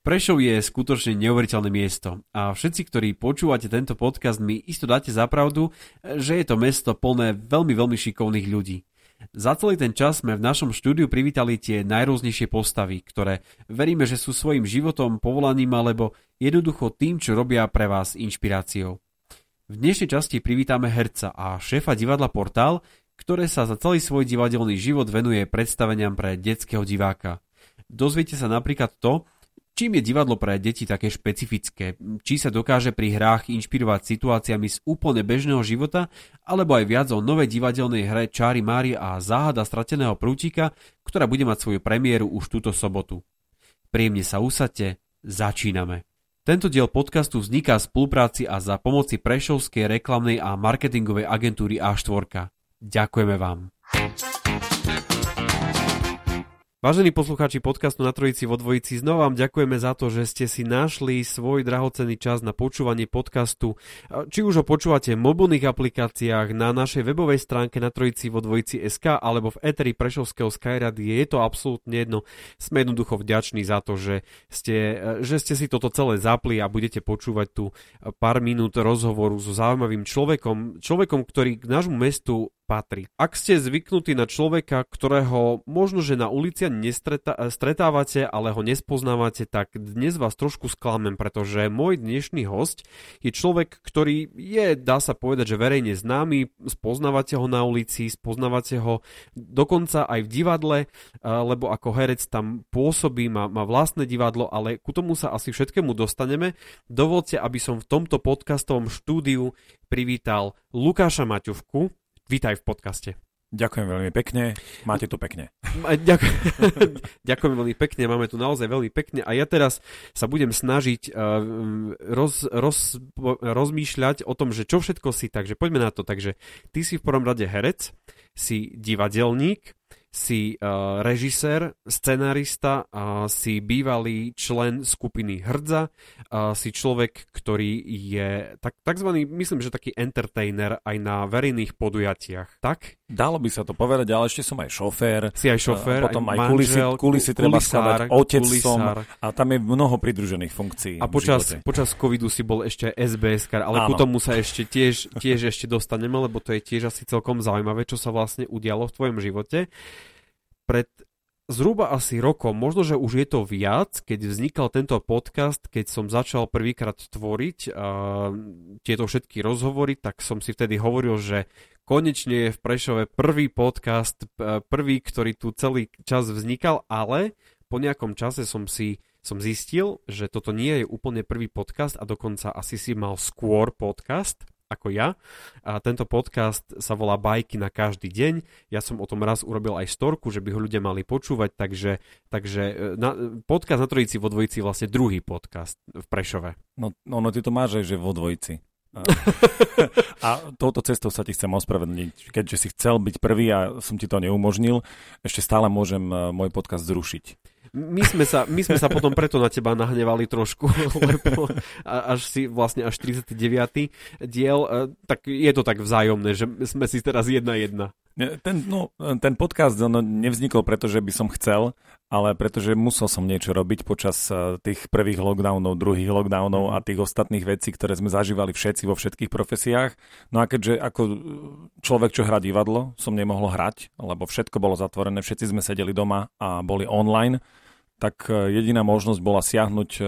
Prešov je skutočne neuveriteľné miesto a všetci, ktorí počúvate tento podcast, mi isto dáte za pravdu, že je to mesto plné veľmi, veľmi šikovných ľudí. Za celý ten čas sme v našom štúdiu privítali tie najrôznejšie postavy, ktoré veríme, že sú svojim životom, povolaním alebo jednoducho tým, čo robia pre vás inšpiráciou. V dnešnej časti privítame herca a šéfa divadla Portál, ktoré sa za celý svoj divadelný život venuje predstaveniam pre detského diváka. Dozviete sa napríklad to, Čím je divadlo pre deti také špecifické? Či sa dokáže pri hrách inšpirovať situáciami z úplne bežného života, alebo aj viac o novej divadelnej hre Čári Mári a záhada strateného prútika, ktorá bude mať svoju premiéru už túto sobotu. Príjemne sa usadte, začíname. Tento diel podcastu vzniká v spolupráci a za pomoci Prešovskej reklamnej a marketingovej agentúry A4. Ďakujeme vám. Vážení poslucháči podcastu na Trojici vo Dvojici, znova vám ďakujeme za to, že ste si našli svoj drahocenný čas na počúvanie podcastu. Či už ho počúvate v mobilných aplikáciách, na našej webovej stránke na Trojici vo Dvojici SK alebo v Eteri Prešovského Skyrady, je to absolútne jedno. Sme jednoducho vďační za to, že ste, že ste si toto celé zapli a budete počúvať tu pár minút rozhovoru so zaujímavým človekom, človekom, ktorý k nášmu mestu patrí. Ak ste zvyknutí na človeka, ktorého možno, že na ulici stretávate, ale ho nespoznávate, tak dnes vás trošku sklamem, pretože môj dnešný host je človek, ktorý je, dá sa povedať, že verejne známy, spoznávate ho na ulici, spoznávate ho dokonca aj v divadle, lebo ako herec tam pôsobí, má, má vlastné divadlo, ale ku tomu sa asi všetkému dostaneme. Dovolte, aby som v tomto podcastovom štúdiu privítal Lukáša Maťovku, Vítaj v podcaste. Ďakujem veľmi pekne, máte to pekne. Ďakujem, veľmi pekne, máme tu naozaj veľmi pekne a ja teraz sa budem snažiť uh, roz, roz, rozmýšľať o tom, že čo všetko si, takže poďme na to. Takže ty si v prvom rade herec, si divadelník, si uh, režisér, scenarista, uh, si bývalý člen skupiny Hrdza, uh, si človek, ktorý je tak, takzvaný, myslím, že taký entertainer aj na verejných podujatiach, tak? Dalo by sa to povedať, ale ešte som aj šofér. Si aj šofér, potom aj, aj kulisy, kulisy treba skladať, otec kulisár. som a tam je mnoho pridružených funkcií A počas, počas covidu si bol ešte SBS, ale Áno. ku tomu sa ešte tiež, tiež ešte dostaneme, lebo to je tiež asi celkom zaujímavé, čo sa vlastne udialo v tvojom živote. Pred zhruba asi rokom, možno, že už je to viac, keď vznikal tento podcast, keď som začal prvýkrát tvoriť uh, tieto všetky rozhovory, tak som si vtedy hovoril, že konečne je v Prešove prvý podcast, prvý, ktorý tu celý čas vznikal, ale po nejakom čase som si som zistil, že toto nie je úplne prvý podcast a dokonca asi si mal skôr podcast ako ja. A tento podcast sa volá Bajky na každý deň. Ja som o tom raz urobil aj storku, že by ho ľudia mali počúvať, takže, takže e, na, podcast na Trojici vo Dvojici je vlastne druhý podcast v Prešove. No, no, no ty to máš že vo dvojici. A, a touto cestou sa ti chcem ospravedlniť. Keďže si chcel byť prvý a som ti to neumožnil, ešte stále môžem e, môj podcast zrušiť. My sme, sa, my sme sa potom preto na teba nahnevali trošku, lebo až si vlastne až 39. diel, e, tak je to tak vzájomné, že sme si teraz jedna jedna. Ten, no, ten podcast no, nevznikol preto, že by som chcel, ale pretože musel som niečo robiť počas eh, tých prvých lockdownov, druhých lockdownov a tých ostatných vecí, ktoré sme zažívali všetci vo všetkých profesiách. No a keďže ako človek, čo hrá divadlo, som nemohol hrať, lebo všetko bolo zatvorené, všetci sme sedeli doma a boli online, tak eh, jediná možnosť bola siahnuť eh,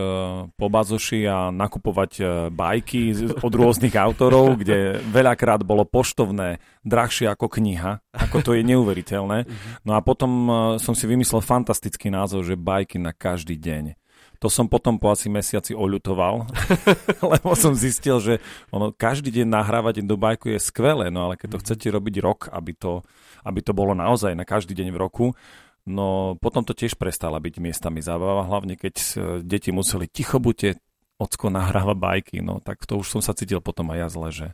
po bazoši a nakupovať eh, bajky od rôznych autorov, kde veľakrát bolo poštovné drahšie ako kniha, ako to je neuveriteľné. No a potom som si vymyslel fantastický názov, že bajky na každý deň. To som potom po asi mesiaci oľutoval, lebo som zistil, že ono, každý deň nahrávať do bajku je skvelé, no ale keď to mhm. chcete robiť rok, aby to, aby to bolo naozaj na každý deň v roku, no potom to tiež prestala byť miestami zábava, hlavne keď e, deti museli ticho buďte, ocko nahráva bajky, no tak to už som sa cítil potom aj ja zle, že,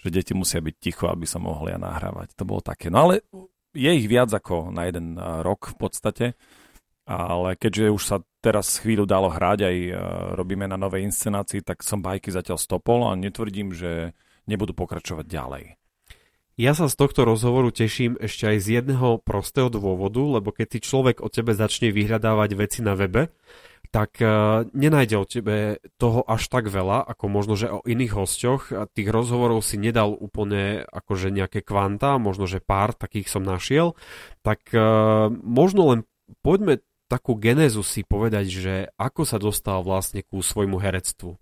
že deti musia byť ticho, aby sa mohli ja nahrávať. To bolo také. No ale je ich viac ako na jeden rok v podstate, ale keďže už sa teraz chvíľu dalo hrať, aj robíme na novej inscenácii, tak som bajky zatiaľ stopol a netvrdím, že nebudú pokračovať ďalej. Ja sa z tohto rozhovoru teším ešte aj z jedného prostého dôvodu, lebo keď si človek o tebe začne vyhľadávať veci na webe, tak uh, nenájde o tebe toho až tak veľa, ako možno, že o iných hosťoch. Tých rozhovorov si nedal úplne akože nejaké kvanta, možno, že pár takých som našiel. Tak uh, možno len poďme takú genézu si povedať, že ako sa dostal vlastne ku svojmu herectvu.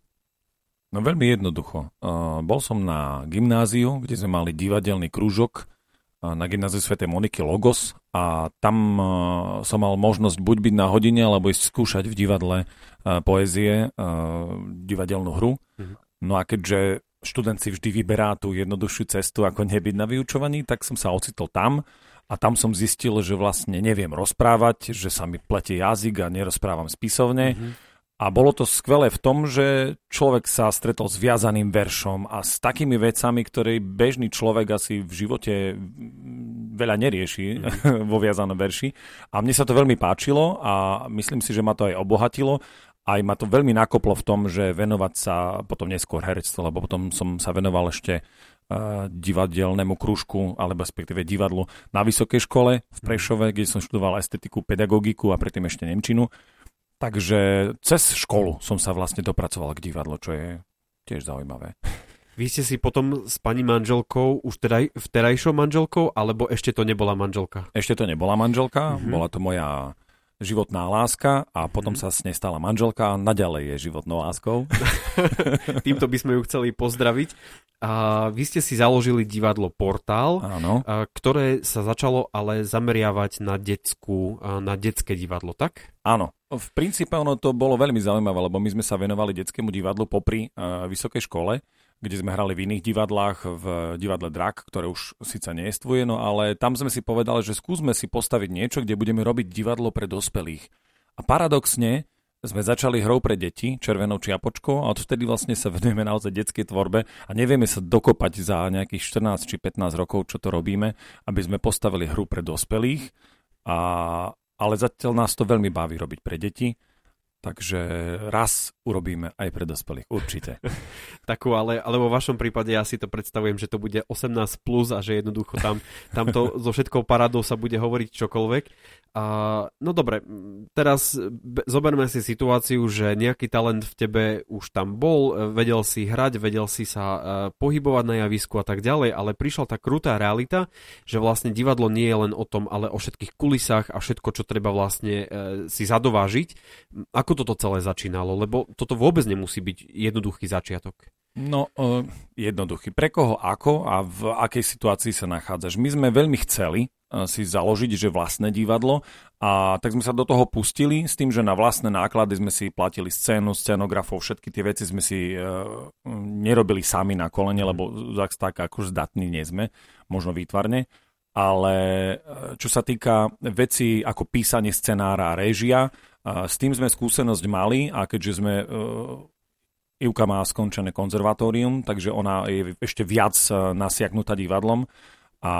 No veľmi jednoducho. Uh, bol som na gymnáziu, kde sme mali divadelný krúžok na gymnáziu Sv. Moniky Logos a tam uh, som mal možnosť buď byť na hodine, alebo ísť skúšať v divadle uh, poézie, uh, divadelnú hru. Mm-hmm. No a keďže študent si vždy vyberá tú jednoduchšiu cestu, ako nebyť na vyučovaní, tak som sa ocitol tam a tam som zistil, že vlastne neviem rozprávať, že sa mi plete jazyk a nerozprávam spisovne. Mm-hmm a bolo to skvelé v tom, že človek sa stretol s viazaným veršom a s takými vecami, ktoré bežný človek asi v živote veľa nerieši mm. vo viazanom verši. A mne sa to veľmi páčilo a myslím si, že ma to aj obohatilo. Aj ma to veľmi nakoplo v tom, že venovať sa potom neskôr herectvu, lebo potom som sa venoval ešte uh, divadelnému krúžku, alebo respektíve divadlu na vysokej škole v Prešove, kde som študoval estetiku, pedagogiku a predtým ešte Nemčinu. Takže cez školu som sa vlastne dopracoval k divadlu, čo je tiež zaujímavé. Vy ste si potom s pani manželkou, už teda vterajšou manželkou, alebo ešte to nebola manželka? Ešte to nebola manželka, mm-hmm. bola to moja životná láska a potom mm-hmm. sa s nej stala manželka a naďalej je životnou láskou. Týmto by sme ju chceli pozdraviť. A vy ste si založili divadlo Portál, Áno. ktoré sa začalo ale zameriavať na, detskú, na detské divadlo, tak? Áno. V princípe ono to bolo veľmi zaujímavé, lebo my sme sa venovali detskému divadlu popri uh, vysokej škole, kde sme hrali v iných divadlách, v divadle Drak, ktoré už síce nejestvuje, no ale tam sme si povedali, že skúsme si postaviť niečo, kde budeme robiť divadlo pre dospelých. A paradoxne, sme začali hrou pre deti, červenou čiapočkou a odvtedy vlastne sa venujeme naozaj detskej tvorbe a nevieme sa dokopať za nejakých 14 či 15 rokov, čo to robíme, aby sme postavili hru pre dospelých, a, ale zatiaľ nás to veľmi baví robiť pre deti. Takže raz urobíme aj pre dospelých, určite. Takú, ale, ale vo vašom prípade ja si to predstavujem, že to bude 18 plus a že jednoducho tam, tam to so všetkou paradou sa bude hovoriť čokoľvek. A, no dobre, teraz zoberme si situáciu, že nejaký talent v tebe už tam bol, vedel si hrať, vedel si sa uh, pohybovať na javisku a tak ďalej, ale prišla tá krutá realita, že vlastne divadlo nie je len o tom, ale o všetkých kulisách a všetko, čo treba vlastne uh, si zadovážiť. Ako toto celé začínalo? Lebo toto vôbec nemusí byť jednoduchý začiatok. No, uh, jednoduchý. Pre koho ako a v akej situácii sa nachádzaš? My sme veľmi chceli si založiť, že vlastné divadlo a tak sme sa do toho pustili s tým, že na vlastné náklady sme si platili scénu, scenografov, všetky tie veci sme si e, nerobili sami na kolene, lebo tak, tak ako zdatní nie sme, možno výtvarne. Ale čo sa týka veci ako písanie scenára a réžia, e, s tým sme skúsenosť mali a keďže sme e, Ivka má skončené konzervatórium, takže ona je ešte viac nasiaknutá divadlom. A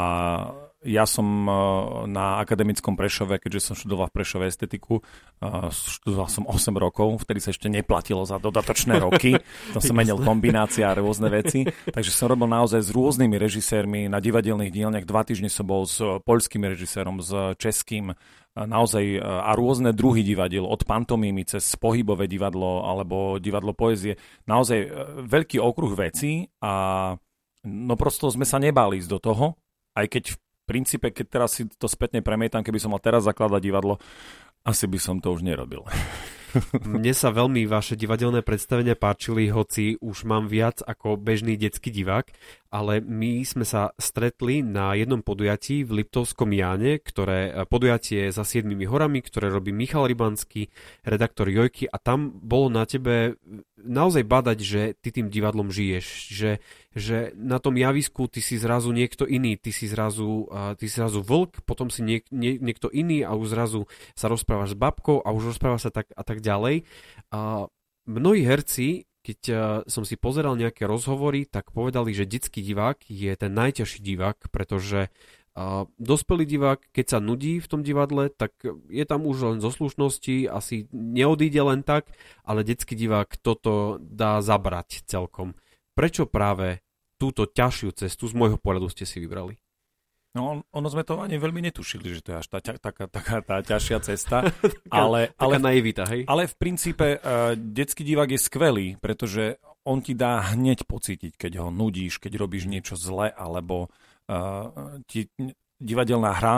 ja som eh, na akademickom Prešove, keďže som študoval v Prešove estetiku, študoval som 8 rokov, vtedy sa ešte neplatilo za dodatočné roky, to som menil kombinácia a rôzne veci, takže som robil naozaj s rôznymi režisérmi na divadelných dielniach, dva týždne som bol s poľským režisérom, s českým, naozaj a rôzne druhy divadiel, od pantomímy cez pohybové divadlo alebo divadlo poezie, naozaj veľký okruh vecí a no prosto sme sa nebali ísť do toho, aj keď v princípe, keď teraz si to spätne premietam, keby som mal teraz zakladať divadlo, asi by som to už nerobil. Mne sa veľmi vaše divadelné predstavenia páčili, hoci už mám viac ako bežný detský divák, ale my sme sa stretli na jednom podujatí v Liptovskom Jáne, ktoré e, podujatie za siedmimi horami, ktoré robí Michal Rybanský, redaktor Jojky a tam bolo na tebe naozaj badať, že ty tým divadlom žiješ, že, že na tom javisku ty si zrazu niekto iný, ty si zrazu, uh, ty si zrazu vlk, potom si niek, nie, niekto iný a už zrazu sa rozprávaš s babkou a už rozprávaš sa tak a tak ďalej. Uh, mnohí herci, keď uh, som si pozeral nejaké rozhovory, tak povedali, že detský divák je ten najťažší divák, pretože a dospelý divák, keď sa nudí v tom divadle, tak je tam už len zo slušnosti, asi neodíde len tak, ale detský divák toto dá zabrať celkom. Prečo práve túto ťažšiu cestu z môjho pohľadu ste si vybrali? No, ono sme to ani veľmi netušili, že to je až tá, taká, taká tá ťažšia cesta. ale, ale, naivita, hej? Ale v princípe uh, detský divák je skvelý, pretože on ti dá hneď pocítiť, keď ho nudíš, keď robíš niečo zle, alebo ti divadelná hra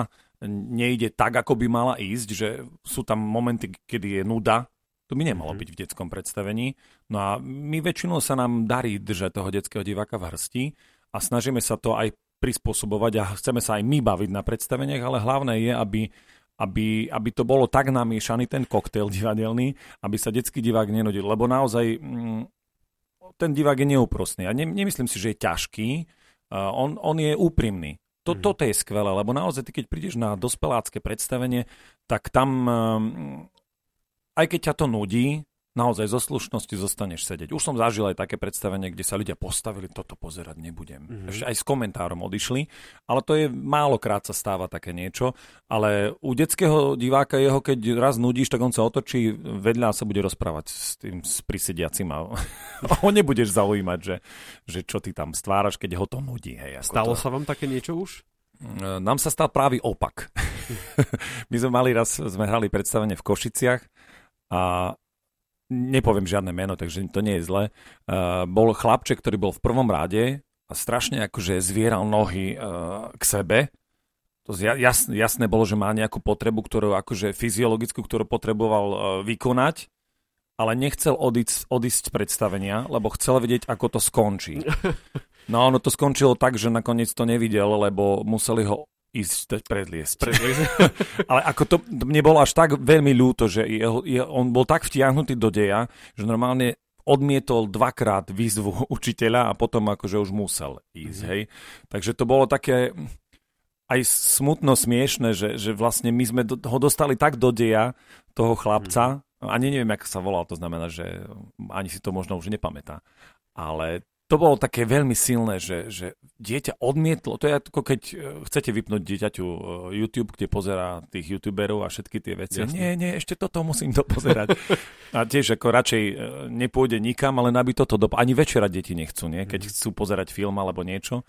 nejde tak, ako by mala ísť, že sú tam momenty, kedy je nuda, to by nemalo mm-hmm. byť v detskom predstavení. No a my väčšinou sa nám darí držať toho detského diváka v hrsti a snažíme sa to aj prispôsobovať a chceme sa aj my baviť na predstaveniach, ale hlavné je, aby, aby, aby to bolo tak namiešaný ten koktail divadelný, aby sa detský divák nenudil, lebo naozaj mm, ten divák je neúprostný. A ne, nemyslím si, že je ťažký, on, on je úprimný. To, mm-hmm. Toto je skvelé, lebo naozaj ty, keď prídeš na dospelácké predstavenie, tak tam, um, aj keď ťa to nudí, naozaj zo slušnosti zostaneš sedieť. Už som zažil aj také predstavenie, kde sa ľudia postavili, toto pozerať nebudem. Mm-hmm. Ešte aj s komentárom odišli, ale to je málokrát sa stáva také niečo. Ale u detského diváka jeho, keď raz nudíš, tak on sa otočí vedľa a sa bude rozprávať s tým s prisediacim a ho nebudeš zaujímať, že, že čo ty tam stváraš, keď ho to nudí. Hej, Stalo to... sa vám také niečo už? Nám sa stal právý opak. My sme mali raz, sme hrali predstavenie v Košiciach a nepoviem žiadne meno, takže to nie je zle. Uh, bol chlapček, ktorý bol v prvom rade a strašne akože zvieral nohy uh, k sebe. To jas, jasné bolo, že má nejakú potrebu, ktorú akože fyziologickú, ktorú potreboval uh, vykonať, ale nechcel odísť, odísť z predstavenia, lebo chcel vedieť, ako to skončí. No ono to skončilo tak, že nakoniec to nevidel, lebo museli ho ísť predliesť. predliesť. Ale ako to mne bolo až tak veľmi ľúto, že jeho, je, on bol tak vtiahnutý do deja, že normálne odmietol dvakrát výzvu učiteľa a potom akože už musel ísť, mm. hej. Takže to bolo také aj smutno smiešne, že, že vlastne my sme do, ho dostali tak do deja toho chlapca, mm. ani neviem, ako sa volal, to znamená, že ani si to možno už nepamätá. Ale to bolo také veľmi silné, že, že dieťa odmietlo, to je ako keď e, chcete vypnúť dieťaťu e, YouTube, kde pozerá tých youtuberov a všetky tie veci. Jasne. Nie, nie, ešte toto musím dopozerať. a tiež ako radšej e, nepôjde nikam, ale aby toto dop- Ani večera deti nechcú, nie? keď mhm. chcú pozerať film alebo niečo.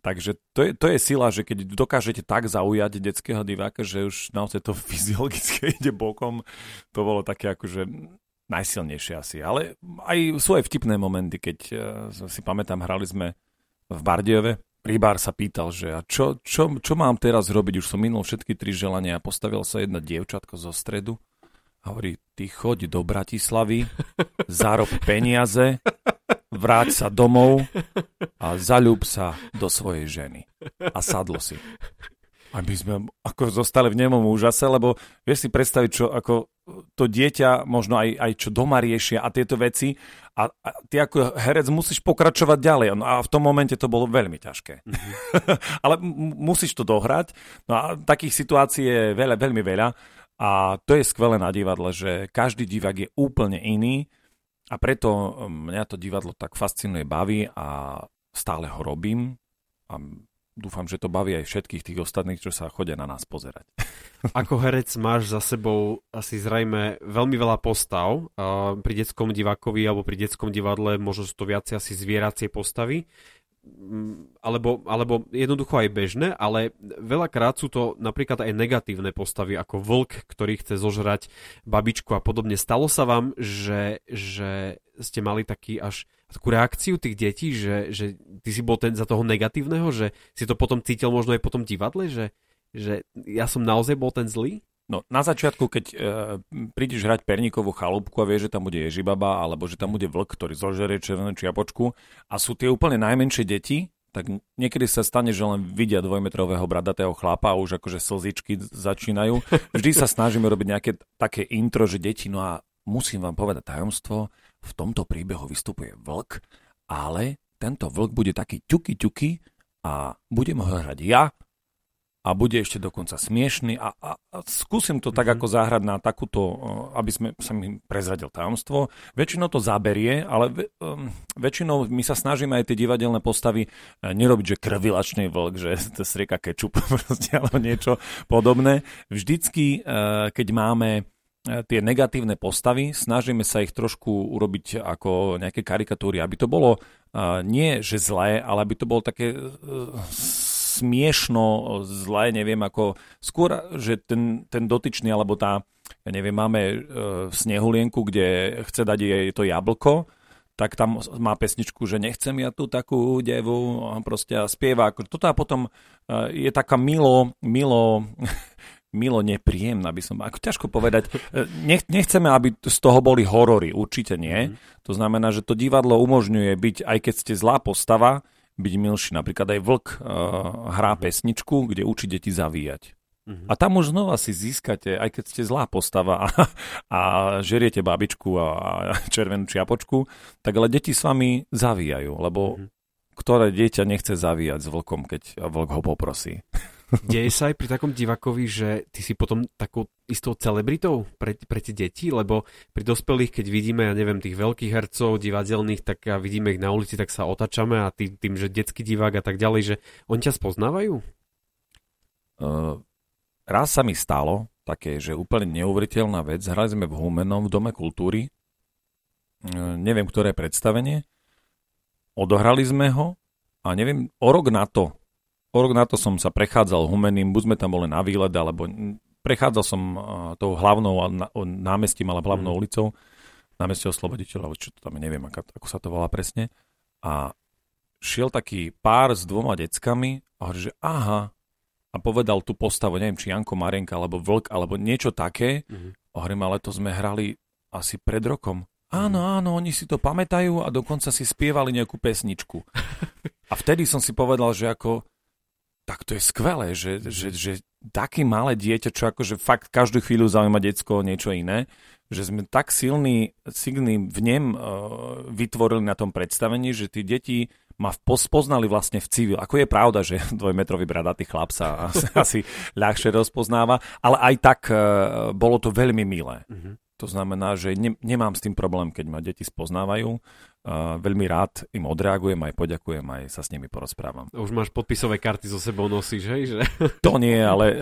Takže to je, to je sila, že keď dokážete tak zaujať detského diváka, že už naozaj to fyziologicky ide bokom, to bolo také akože najsilnejšie asi. Ale aj sú aj vtipné momenty, keď uh, si pamätám, hrali sme v Bardiove. Rybár sa pýtal, že a čo, čo, čo mám teraz robiť? Už som minul všetky tri želania a postavil sa jedna dievčatko zo stredu. A hovorí, ty choď do Bratislavy, zarob peniaze, vráť sa domov a zaľúb sa do svojej ženy. A sadlo si. A my sme ako zostali v nemom úžase, lebo vieš si predstaviť, čo ako to dieťa možno aj, aj čo doma riešia a tieto veci a, a ty ako herec musíš pokračovať ďalej. No a v tom momente to bolo veľmi ťažké. Mm-hmm. Ale m- musíš to dohrať. No a takých situácií je veľa, veľmi veľa a to je skvelé na divadle, že každý divák je úplne iný a preto mňa to divadlo tak fascinuje, baví a stále ho robím a dúfam, že to baví aj všetkých tých ostatných, čo sa chodia na nás pozerať. Ako herec máš za sebou asi zrejme veľmi veľa postav. Pri detskom divákovi alebo pri detskom divadle možno sú to viacej asi zvieracie postavy mm, alebo, alebo jednoducho aj bežné, ale veľakrát sú to napríklad aj negatívne postavy, ako vlk, ktorý chce zožrať babičku a podobne. Stalo sa vám, že, že ste mali taký až takú reakciu tých detí, že, že ty si bol ten za toho negatívneho, že si to potom cítil možno aj po tom divadle, že, že ja som naozaj bol ten zlý? No, na začiatku, keď e, prídeš hrať perníkovú chalúbku a vieš, že tam bude ježibaba, alebo že tam bude vlk, ktorý zožerie červenú čiapočku a sú tie úplne najmenšie deti, tak niekedy sa stane, že len vidia dvojmetrového bradatého chlapa a už akože slzičky začínajú. Vždy sa snažíme robiť nejaké také intro, že deti, no a musím vám povedať tajomstvo, v tomto príbehu vystupuje vlk, ale tento vlk bude taký ťuky ťuky a budem ho hrať ja a bude ešte dokonca smiešný a, a, a skúsim to tak mm-hmm. ako zahrať na takúto, aby sme sa mi prezradil tajomstvo. Väčšinou to zaberie, ale ve, um, väčšinou my sa snažíme aj tie divadelné postavy uh, nerobiť, že krvilačný vlk, že to strieka kečup proste, alebo niečo podobné. Vždycky, uh, keď máme e, tie negatívne postavy, snažíme sa ich trošku urobiť ako nejaké karikatúry, aby to bolo uh, nie že zlé, ale aby to bolo také uh, smiešno, zlé, neviem ako, skôr, že ten, ten dotyčný, alebo tá, ja neviem, máme e, snehulienku, kde chce dať jej to jablko, tak tam má pesničku, že nechcem ja tu takú devu, proste spieva. Toto a potom e, je taká milo, milo, milo nepríjemná, by som, ako ťažko povedať. E, nech, nechceme, aby z toho boli horory, určite nie. Mm. To znamená, že to divadlo umožňuje byť, aj keď ste zlá postava, byť milší. Napríklad aj Vlk uh, hrá uh-huh. pesničku, kde učí deti zavíjať. Uh-huh. A tam už znova si získate, aj keď ste zlá postava a, a žeriete babičku a, a červenú čiapočku, tak ale deti s vami zavíjajú, lebo uh-huh. ktoré dieťa nechce zavíjať s vlkom, keď vlk ho poprosí. Deje sa aj pri takom divakovi, že ty si potom takou istou celebritou pre, pre tie deti, lebo pri dospelých, keď vidíme, ja neviem, tých veľkých hercov, divadelných, tak a vidíme ich na ulici, tak sa otačame a tým, tým že detský divák a tak ďalej, že oni ťa spoznávajú? Uh, raz sa mi stalo také, že úplne neuveriteľná vec. Hrali sme v Humenom v Dome kultúry. Uh, neviem, ktoré predstavenie. Odohrali sme ho a neviem, o rok na to O rok na to som sa prechádzal Humeným, buď sme tam boli na výlet, alebo prechádzal som tou hlavnou námestím, alebo hlavnou mm. ulicou, námestie osloboditeľa, alebo čo to tam neviem, ako, ako sa to volá presne. A šiel taký pár s dvoma deckami a hovorí, že aha, a povedal tú postavu, neviem, či Janko Marenka, alebo Vlk, alebo niečo také. Mm. hovorím, ale to sme hrali asi pred rokom. Áno, mhm. áno, oni si to pamätajú a dokonca si spievali nejakú pesničku. A vtedy som si povedal, že ako tak to je skvelé, že, že, že také malé dieťa, čo akože fakt každú chvíľu zaujíma decko niečo iné, že sme tak silný, silný v nem uh, vytvorili na tom predstavení, že tí deti ma poznali vlastne v civil. Ako je pravda, že dvojmetrový bradatý chlap sa asi, asi ľahšie rozpoznáva, ale aj tak uh, bolo to veľmi milé. Mm-hmm. To znamená, že ne, nemám s tým problém, keď ma deti spoznávajú. Uh, veľmi rád im odreagujem, aj poďakujem, aj sa s nimi porozprávam. Už máš podpisové karty so sebou nosíš, hej? Že... To nie, ale uh,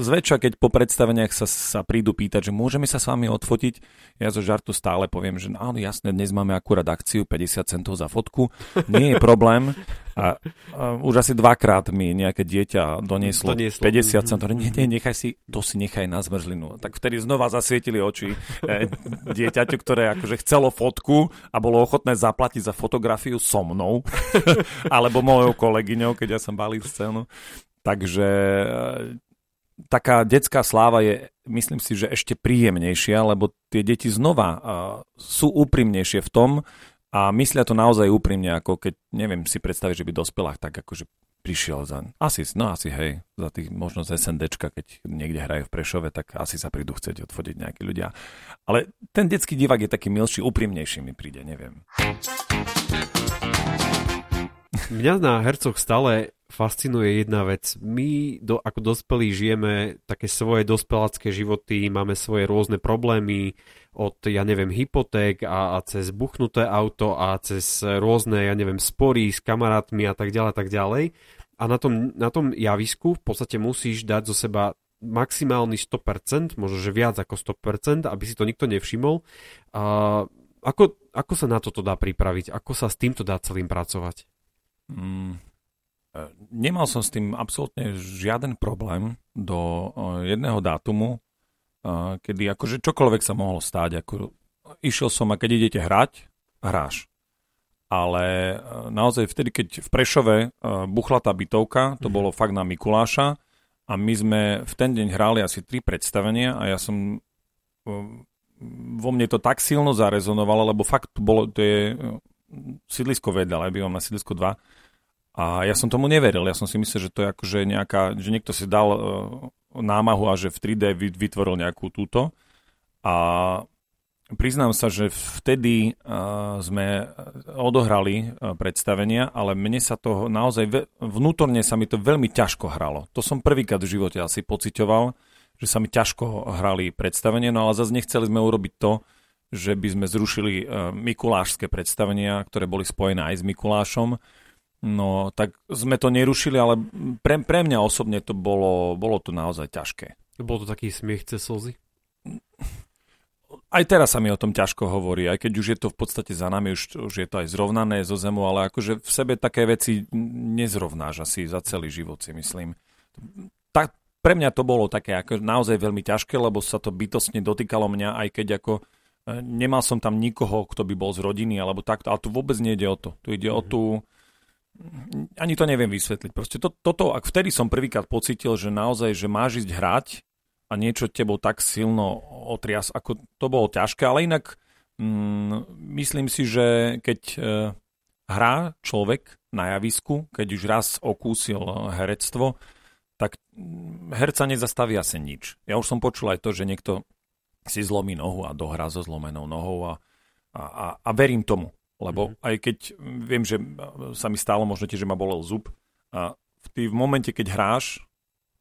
zväčša, keď po predstaveniach sa, sa prídu pýtať, že môžeme sa s vami odfotiť, ja zo žartu stále poviem, že áno, jasne, dnes máme akurát akciu 50 centov za fotku, nie je problém. A, a už asi dvakrát mi nejaké dieťa donieslo, donieslo. 50 centov. Nie, nie, nechaj si, to si nechaj na zmrzlinu. Tak vtedy znova zasvietili oči e, dieťaťu, ktoré akože chcelo fotku a bolo ochotné zaplatiť za fotografiu so mnou, alebo mojou kolegyňou, keď ja som balil scénu. Takže e, taká detská sláva je, myslím si, že ešte príjemnejšia, lebo tie deti znova uh, sú úprimnejšie v tom, a myslia to naozaj úprimne, ako keď, neviem si predstaviť, že by dospelách tak akože prišiel za... Asi, no asi hej, za tých možno SNDčka, keď niekde hrajú v Prešove, tak asi sa prídu chcieť odfodiť nejakí ľudia. Ale ten detský divák je taký milší, úprimnejší mi príde, neviem. Mňa na hercoch stále fascinuje jedna vec. My do, ako dospelí žijeme také svoje dospelácké životy, máme svoje rôzne problémy, od, ja neviem, hypoték a, a cez buchnuté auto a cez rôzne, ja neviem, spory s kamarátmi a tak ďalej, tak ďalej. A na tom, na tom javisku v podstate musíš dať zo seba maximálny 100%, možno že viac ako 100%, aby si to nikto nevšimol. A ako, ako sa na toto dá pripraviť? Ako sa s týmto dá celým pracovať? Mm, e, nemal som s tým absolútne žiaden problém do e, jedného dátumu, kedy akože čokoľvek sa mohlo stáť. Ako, išiel som a keď idete hrať, hráš. Ale e, naozaj vtedy, keď v Prešove e, buchla tá bytovka, to mm. bolo fakt na Mikuláša a my sme v ten deň hrali asi tri predstavenia a ja som vo mne to tak silno zarezonovalo, lebo fakt to bolo, to je sídlisko vedľa, bývam na sídlisko 2 a ja som tomu neveril, ja som si myslel, že to je akože nejaká, že niekto si dal uh, námahu a že v 3D vytvoril nejakú túto a priznám sa, že vtedy uh, sme odohrali uh, predstavenia, ale mne sa to naozaj, ve- vnútorne sa mi to veľmi ťažko hralo. To som prvýkrát v živote asi pocitoval, že sa mi ťažko hrali predstavenie, no ale zase nechceli sme urobiť to, že by sme zrušili uh, mikulášske predstavenia, ktoré boli spojené aj s Mikulášom. No, tak sme to nerušili, ale pre, pre mňa osobne to bolo, bolo to naozaj ťažké. Bol to taký smiech cez slzy? aj teraz sa mi o tom ťažko hovorí, aj keď už je to v podstate za nami, už, už je to aj zrovnané zo zemu, ale akože v sebe také veci nezrovnáš asi za celý život, si myslím. Tak, pre mňa to bolo také ako naozaj veľmi ťažké, lebo sa to bytostne dotýkalo mňa, aj keď ako e, nemal som tam nikoho, kto by bol z rodiny, alebo takto, ale tu vôbec nejde o to. Tu ide mm-hmm. o mhm. tú, ani to neviem vysvetliť. Proste to, toto, ak vtedy som prvýkrát pocitil, že naozaj, že máš ísť hrať a niečo tebou tak silno otrias, ako to bolo ťažké, ale inak mm, myslím si, že keď e, hrá človek na javisku, keď už raz okúsil herectvo, tak mm, herca nezastaví asi nič. Ja už som počul aj to, že niekto si zlomí nohu a dohrá so zlomenou nohou a, a, a, a verím tomu. Lebo mm. aj keď viem, že sa mi stalo možno tiež, že ma bolel zub, a v, v momente, keď hráš,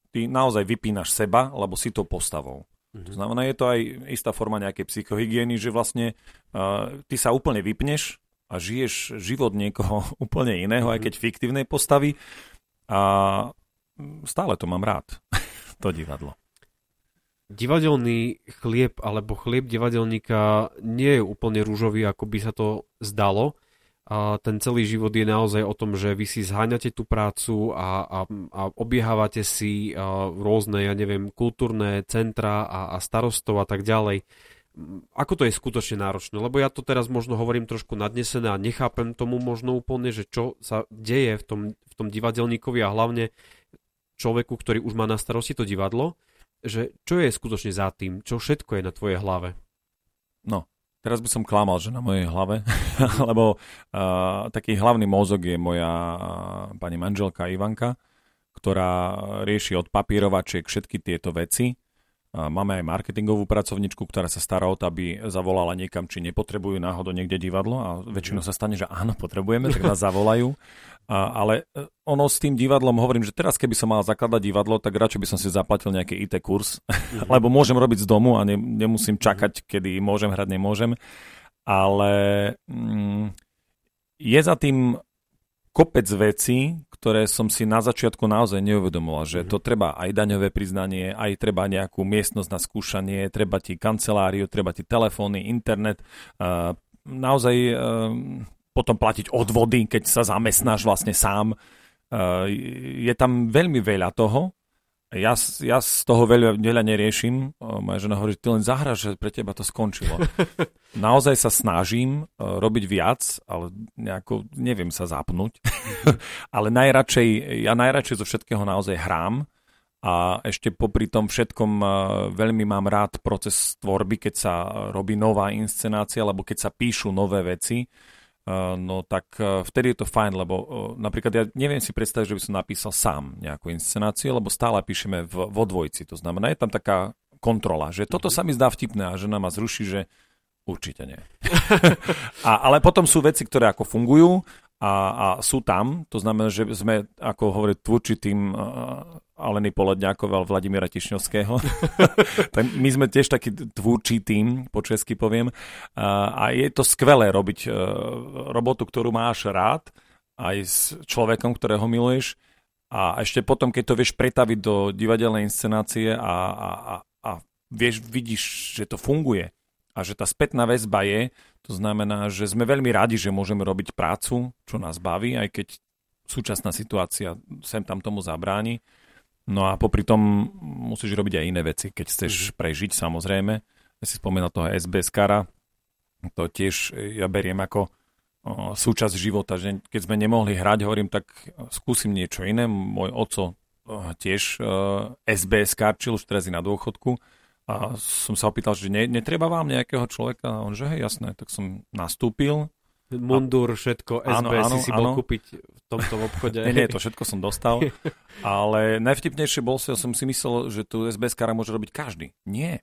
ty naozaj vypínaš seba, lebo si to postavou. Mm-hmm. To znamená, je to aj istá forma nejakej psychohygieny, že vlastne uh, ty sa úplne vypneš a žiješ život niekoho úplne iného, mm-hmm. aj keď fiktívnej postavy. A stále to mám rád, to divadlo. Divadelný chlieb alebo chlieb divadelníka nie je úplne rúžový, ako by sa to zdalo a ten celý život je naozaj o tom, že vy si zháňate tú prácu a, a, a obiehávate si a, rôzne, ja neviem, kultúrne centra a, a starostov a tak ďalej. Ako to je skutočne náročné? Lebo ja to teraz možno hovorím trošku nadnesené a nechápem tomu možno úplne, že čo sa deje v tom, v tom divadelníkovi a hlavne človeku, ktorý už má na starosti to divadlo, že čo je skutočne za tým, čo všetko je na tvojej hlave? No, Teraz by som klamal, že na mojej hlave, lebo uh, taký hlavný mozog je moja uh, pani manželka Ivanka, ktorá rieši od papírovačiek všetky tieto veci. Máme aj marketingovú pracovničku, ktorá sa stará o to, aby zavolala niekam, či nepotrebujú náhodou niekde divadlo a väčšinou sa stane, že áno, potrebujeme, tak nás zavolajú. A, ale e, ono s tým divadlom, hovorím, že teraz keby som mal zakladať divadlo, tak radšej by som si zaplatil nejaký IT kurz, mm-hmm. lebo môžem robiť z domu a ne, nemusím čakať, kedy môžem hrať, nemôžem. Ale mm, je za tým kopec vecí, ktoré som si na začiatku naozaj neuvedomoval, že mm-hmm. to treba aj daňové priznanie, aj treba nejakú miestnosť na skúšanie, treba ti kanceláriu, treba ti telefóny, internet. Naozaj uh, potom platiť odvody, keď sa zamestnáš vlastne sám. Uh, je tam veľmi veľa toho. Ja, ja z toho veľa, veľa neriešim. Moja žena hovorí, ty len zahraš, že pre teba to skončilo. Naozaj sa snažím uh, robiť viac, ale nejako neviem sa zapnúť. ale najradšej, ja najradšej zo všetkého naozaj hrám. A ešte popri tom všetkom veľmi mám rád proces tvorby, keď sa robí nová inscenácia, alebo keď sa píšu nové veci no tak e, vtedy je to fajn, lebo e, napríklad ja neviem si predstaviť, že by som napísal sám nejakú inscenáciu, lebo stále píšeme v, vo dvojci. To znamená, je tam taká kontrola, že toto mhm. sa mi zdá vtipné a žena ma zruší, že určite nie. a, ale potom sú veci, ktoré ako fungujú a, a sú tam, to znamená, že sme, ako hovorí, tvúrčitým uh, Aleny Poledňákov a Vladimíra Tišňovského. my sme tiež taký tvúrčí tým, po česky poviem. Uh, a je to skvelé robiť uh, robotu, ktorú máš rád, aj s človekom, ktorého miluješ. A ešte potom, keď to vieš pretaviť do divadelnej inscenácie a, a, a, a vieš, vidíš, že to funguje a že tá spätná väzba je, to znamená, že sme veľmi radi, že môžeme robiť prácu, čo nás baví, aj keď súčasná situácia sem tam tomu zabráni. No a popri tom musíš robiť aj iné veci, keď chceš mhm. prežiť samozrejme. Ja si spomínal toho SBS kara, to tiež ja beriem ako súčasť života, že keď sme nemohli hrať, hovorím, tak skúsim niečo iné. Môj oco tiež SBS karčil, už teraz je na dôchodku. A som sa opýtal, že ne, netreba vám nejakého človeka? A on, že hej, jasné, tak som nastúpil. Mundur, všetko, SBS áno, áno, si bol áno. kúpiť v tomto obchode. nie, nie, to všetko som dostal. ale najvtipnejšie bol, že som si myslel, že tu SBS kara môže robiť každý. Nie.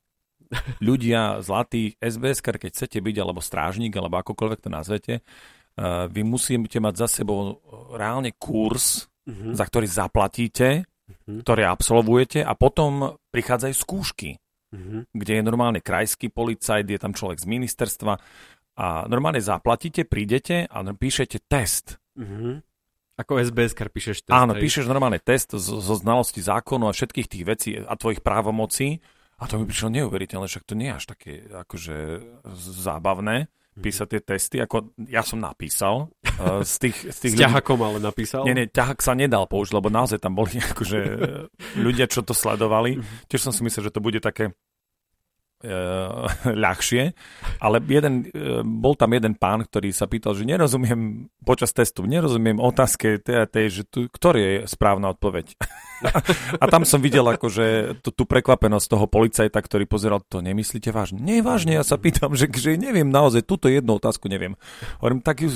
Ľudia, zlatý SBS kar, keď chcete byť, alebo strážnik, alebo akokoľvek to nazvete, uh, vy musíte mať za sebou reálne kurz, uh-huh. za ktorý zaplatíte, uh-huh. ktoré absolvujete a potom prichádzajú skúšky mm-hmm. kde je normálne krajský policajt, je tam človek z ministerstva a normálne zaplatíte, prídete a píšete test. Mm-hmm. Ako SBS píšeš test. Áno, píšeš normálne test zo, zo znalosti zákonu a všetkých tých vecí a tvojich právomocí. A to mi prišlo neuveriteľné, však to nie je až také akože zábavné mhm. písať tie testy, ako ja som napísal. Uh, z tých, z tých s ťahakom ale napísal? Nie, nie, ťahak sa nedal použiť, lebo naozaj tam boli akože ľudia, čo to sledovali. Mhm. Tiež som si myslel, že to bude také ľahšie, ale jeden, uh, bol tam jeden pán, ktorý sa pýtal, že nerozumiem počas testu, nerozumiem otázke tej, tej že tu, ktorý je správna odpoveď. a tam som videl akože tú, tú prekvapenosť toho policajta, ktorý pozeral, to nemyslíte vážne? Nie, vážne, ja sa pýtam, že, že neviem naozaj, túto jednu otázku neviem. Hovorím, tak ju,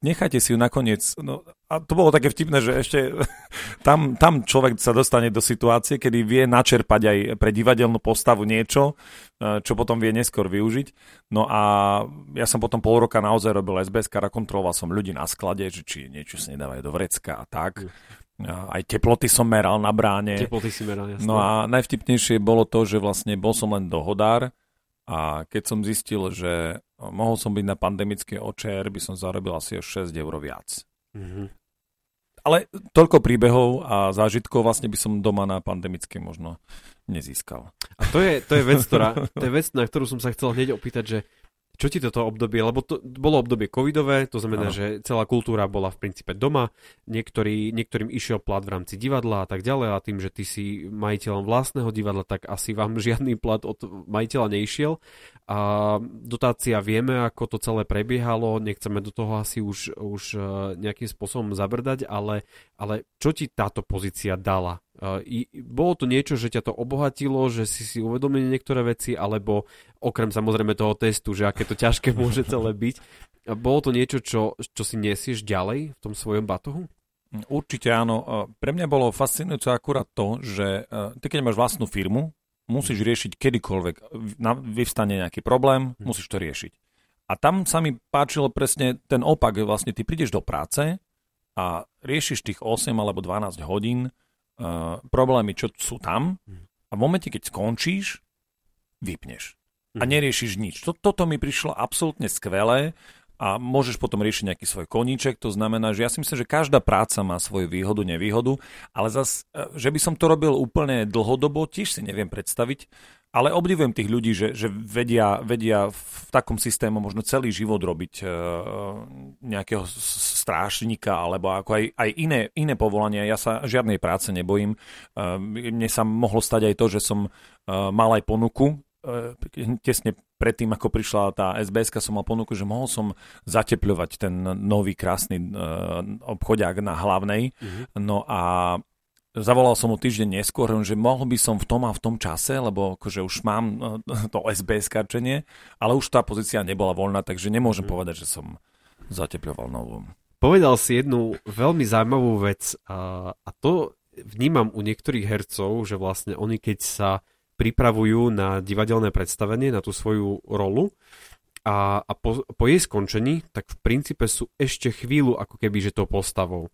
nechajte si ju nakoniec. No, a to bolo také vtipné, že ešte tam, tam človek sa dostane do situácie, kedy vie načerpať aj pre divadelnú postavu niečo, e, čo potom vie neskôr využiť. No a ja som potom pol roka naozaj robil SBS a kontroloval som ľudí na sklade, že či niečo sa nedávajú do vrecka a tak. Aj teploty som meral na bráne. Teploty si meral, jasne. No a najvtipnejšie bolo to, že vlastne bol som len dohodár a keď som zistil, že mohol som byť na pandemické OČR, by som zarobil asi o 6 eur viac. Mm-hmm ale toľko príbehov a zážitkov vlastne by som doma na pandemické možno nezískal. A to je, to je vec, ktorá, to je vec, na ktorú som sa chcel hneď opýtať, že čo ti toto obdobie, lebo to bolo obdobie covidové, to znamená, ano. že celá kultúra bola v princípe doma, Niektorý, niektorým išiel plat v rámci divadla a tak ďalej a tým, že ty si majiteľom vlastného divadla, tak asi vám žiadny plat od majiteľa neišiel. A dotácia vieme, ako to celé prebiehalo, nechceme do toho asi už, už e, nejakým spôsobom zabrdať, ale, ale čo ti táto pozícia dala? I, bolo to niečo, že ťa to obohatilo, že si si uvedomil niektoré veci, alebo okrem samozrejme toho testu, že aké to ťažké môže celé byť. Bolo to niečo, čo, čo si nesieš ďalej v tom svojom batohu? Určite áno. Pre mňa bolo fascinujúce akurát to, že ty keď máš vlastnú firmu, musíš riešiť kedykoľvek. Vyvstane nejaký problém, hm. musíš to riešiť. A tam sa mi páčilo presne ten opak. Vlastne ty prídeš do práce a riešiš tých 8 alebo 12 hodín uh, problémy, čo sú tam a v momente, keď skončíš, vypneš. A mhm. neriešiš nič. Toto mi prišlo absolútne skvelé a môžeš potom riešiť nejaký svoj koníček. To znamená, že ja si myslím, že každá práca má svoju výhodu, nevýhodu, ale zas, e, že by som to robil úplne dlhodobo, tiež si neviem predstaviť. Ale obdivujem tých ľudí, že, že vedia, vedia v takom systému možno celý život robiť e, nejakého strážnika alebo ako aj, aj iné, iné povolania. Ja sa žiadnej práce nebojím. E, mne sa mohlo stať aj to, že som e, mal aj ponuku e, tesne predtým, ako prišla tá SBS, som mal ponuku, že mohol som zatepľovať ten nový krásny e, obchodiak na hlavnej. Mm-hmm. No a Zavolal som mu týždeň neskôr, že mohol by som v tom a v tom čase, lebo akože už mám eh, to SBS karčenie, ale už tá pozícia nebola voľná, takže nemôžem mm. povedať, že som zatepľoval novú. Povedal si jednu veľmi zaujímavú vec a, a to vnímam u niektorých hercov, že vlastne oni keď sa pripravujú na divadelné predstavenie, na tú svoju rolu a, a po, po jej skončení, tak v princípe sú ešte chvíľu ako keby, že to postavou.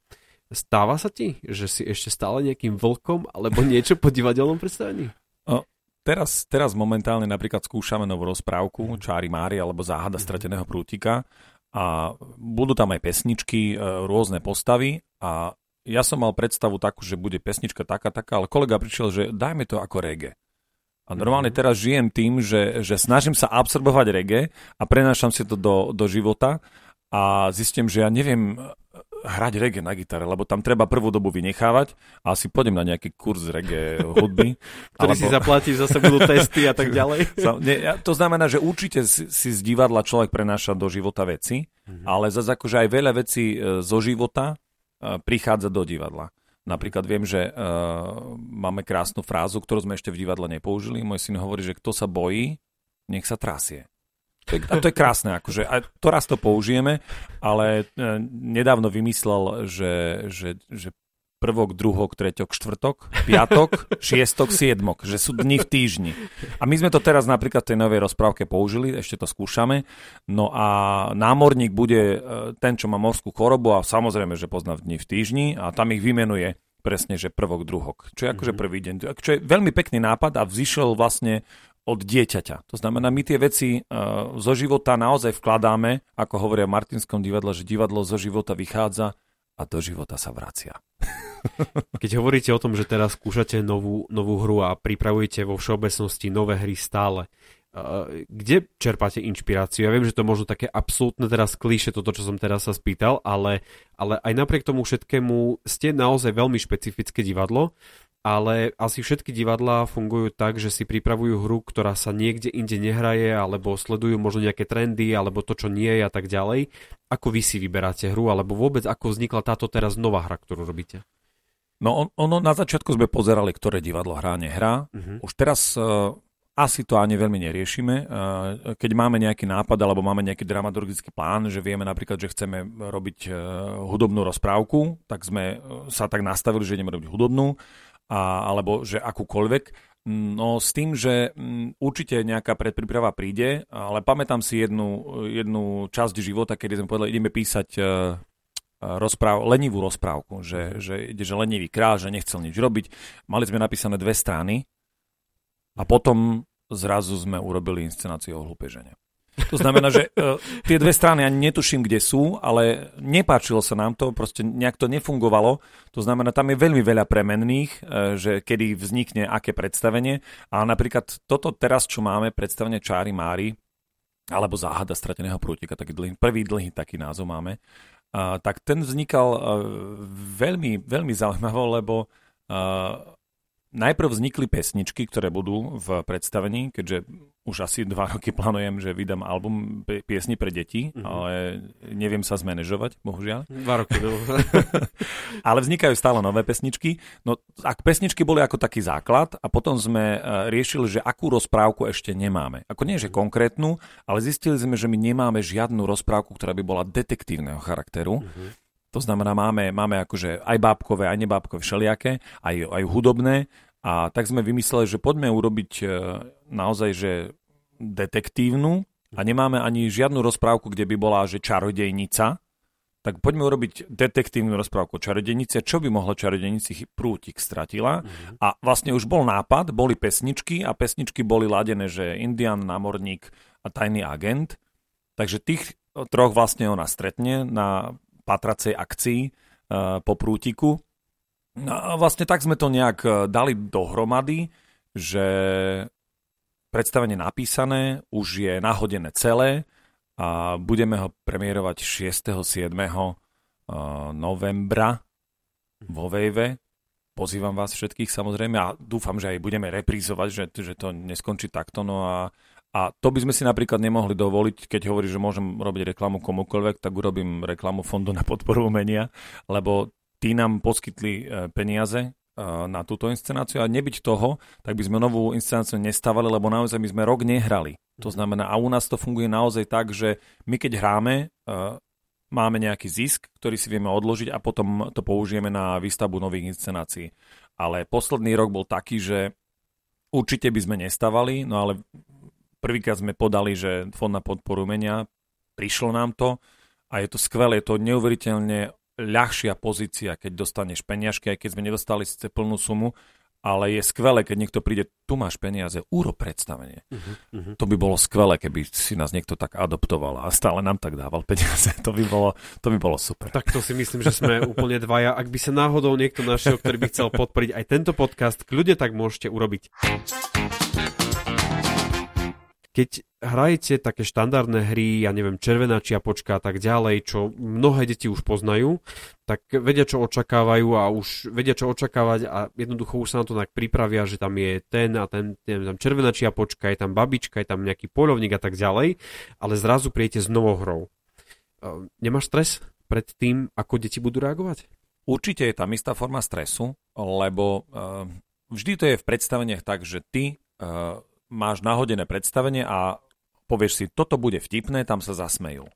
Stáva sa ti, že si ešte stále nejakým vlkom alebo niečo po divadelnom predstavení? O, teraz, teraz momentálne napríklad skúšame novú rozprávku Čári Mári alebo Záhada mhm. strateného prútika a budú tam aj pesničky, e, rôzne postavy a ja som mal predstavu takú, že bude pesnička taká, taká, ale kolega prišiel, že dajme to ako reggae. A normálne mhm. teraz žijem tým, že, že snažím sa absorbovať reggae a prenášam si to do, do života a zistím, že ja neviem hrať reggae na gitare, lebo tam treba prvú dobu vynechávať a asi pôjdem na nejaký kurz reggae hudby. Ktorý alebo... si zaplatíš, zase budú testy a tak ďalej. Nie, to znamená, že určite si, si z divadla človek prenáša do života veci, mm-hmm. ale zase akože aj veľa vecí e, zo života e, prichádza do divadla. Napríklad viem, že uh, máme krásnu frázu, ktorú sme ešte v divadle nepoužili. Môj syn hovorí, že kto sa bojí, nech sa trasie. A to je krásne, akože a to raz to použijeme, ale uh, nedávno vymyslel, že, že, že prvok, druhok, treťok, štvrtok, piatok, šiestok, siedmok, že sú dni v týždni. A my sme to teraz napríklad v tej novej rozprávke použili, ešte to skúšame. No a námorník bude e, ten, čo má morskú chorobu a samozrejme, že pozná dni v týždni a tam ich vymenuje presne, že prvok, druhok. Čo je akože mhm. prvý deň. Čo je veľmi pekný nápad a vzýšiel vlastne od dieťaťa. To znamená, my tie veci uh, zo života naozaj vkladáme, ako hovoria v Martinskom divadle, že divadlo zo života vychádza a do života sa vracia. Keď hovoríte o tom, že teraz skúšate novú, novú hru a pripravujete vo všeobecnosti nové hry stále, uh, kde čerpáte inšpiráciu? Ja viem, že to možno také absolútne teraz klíše, toto, čo som teraz sa spýtal, ale, ale aj napriek tomu všetkému ste naozaj veľmi špecifické divadlo, ale asi všetky divadlá fungujú tak, že si pripravujú hru, ktorá sa niekde inde nehraje, alebo sledujú možno nejaké trendy, alebo to, čo nie je a tak ďalej. Ako vy si vyberáte hru, alebo vôbec ako vznikla táto teraz nová hra, ktorú robíte? No on, ono, na začiatku sme pozerali, ktoré divadlo hrá, nehrá. Uh-huh. Už teraz uh, asi to ani veľmi neriešime. Uh, keď máme nejaký nápad alebo máme nejaký dramaturgický plán, že vieme napríklad, že chceme robiť uh, hudobnú rozprávku, tak sme sa tak nastavili, že ideme robiť hudobnú, a, alebo že akúkoľvek. No s tým, že m, určite nejaká predpríprava príde, ale pamätám si jednu, jednu časť života, kedy sme povedali, ideme písať uh, rozpráv, lenivú rozprávku, že, že ide, že lenivý král, že nechcel nič robiť. Mali sme napísané dve strany a potom zrazu sme urobili inscenáciu o hlúpežene. To znamená, že uh, tie dve strany ani netuším, kde sú, ale nepáčilo sa nám to, proste nejak to nefungovalo. To znamená, tam je veľmi veľa premenných, uh, že kedy vznikne aké predstavenie. A napríklad toto teraz, čo máme, predstavenie Čári Mári, alebo Záhada strateného prútika, taký dlhý, prvý dlhý taký názov máme, a, tak ten vznikal a, veľmi, veľmi zaujímavo, lebo a, najprv vznikli pesničky, ktoré budú v predstavení, keďže už asi dva roky plánujem, že vydám album piesni pre deti, mm-hmm. ale neviem sa zmanéžovať, bohužiaľ. Dva roky. ale vznikajú stále nové pesničky. No, ak pesničky boli ako taký základ a potom sme e, riešili, že akú rozprávku ešte nemáme. Ako nie, že konkrétnu, ale zistili sme, že my nemáme žiadnu rozprávku, ktorá by bola detektívneho charakteru. Mm-hmm. To znamená, máme, máme akože aj bábkové, aj nebábkové všelijaké, aj, aj hudobné. A tak sme vymysleli, že poďme urobiť e, naozaj, že detektívnu a nemáme ani žiadnu rozprávku, kde by bola, že čarodejnica, tak poďme urobiť detektívnu rozprávku o čarodejnice, čo by mohlo čarodejnici prútik stratila. Mm-hmm. A vlastne už bol nápad, boli pesničky a pesničky boli ladené, že Indian, námorník a tajný agent. Takže tých troch vlastne ona stretne na patracej akcii uh, po prútiku. No vlastne tak sme to nejak e, dali dohromady, že predstavenie napísané, už je nahodené celé a budeme ho premiérovať 6. 7. novembra vo Vejve. Pozývam vás všetkých samozrejme a dúfam, že aj budeme reprízovať, že, že to neskončí takto. No a, a to by sme si napríklad nemohli dovoliť, keď hovorí, že môžem robiť reklamu komukoľvek, tak urobím reklamu Fondu na podporu umenia, lebo tí nám poskytli e, peniaze na túto inscenáciu a nebyť toho, tak by sme novú inscenáciu nestávali, lebo naozaj my sme rok nehrali. To znamená, a u nás to funguje naozaj tak, že my keď hráme, máme nejaký zisk, ktorý si vieme odložiť a potom to použijeme na výstavbu nových inscenácií. Ale posledný rok bol taký, že určite by sme nestávali, no ale prvýkrát sme podali, že Fond na podporu umenia, prišlo nám to a je to skvelé, je to neuveriteľne ľahšia pozícia, keď dostaneš peniažky, aj keď sme nedostali síce plnú sumu, ale je skvelé, keď niekto príde, tu máš peniaze, úro predstavenie. Uh-huh, uh-huh. To by bolo skvelé, keby si nás niekto tak adoptoval a stále nám tak dával peniaze. To by bolo, to by bolo super. Tak to si myslím, že sme úplne dvaja. Ak by sa náhodou niekto našiel, ktorý by chcel podporiť aj tento podcast, kľude tak môžete urobiť keď hrajete také štandardné hry, ja neviem, červená čiapočka a tak ďalej, čo mnohé deti už poznajú, tak vedia, čo očakávajú a už vedia, čo očakávať a jednoducho už sa na to tak pripravia, že tam je ten a ten, neviem, tam červená čiapočka, je tam babička, je tam nejaký polovník a tak ďalej, ale zrazu prijete s novou hrou. Ehm, nemáš stres pred tým, ako deti budú reagovať? určite je tam istá forma stresu, lebo uh, vždy to je v predstaveniach tak, že ty uh, máš nahodené predstavenie a povieš si, toto bude vtipné, tam sa zasmejú.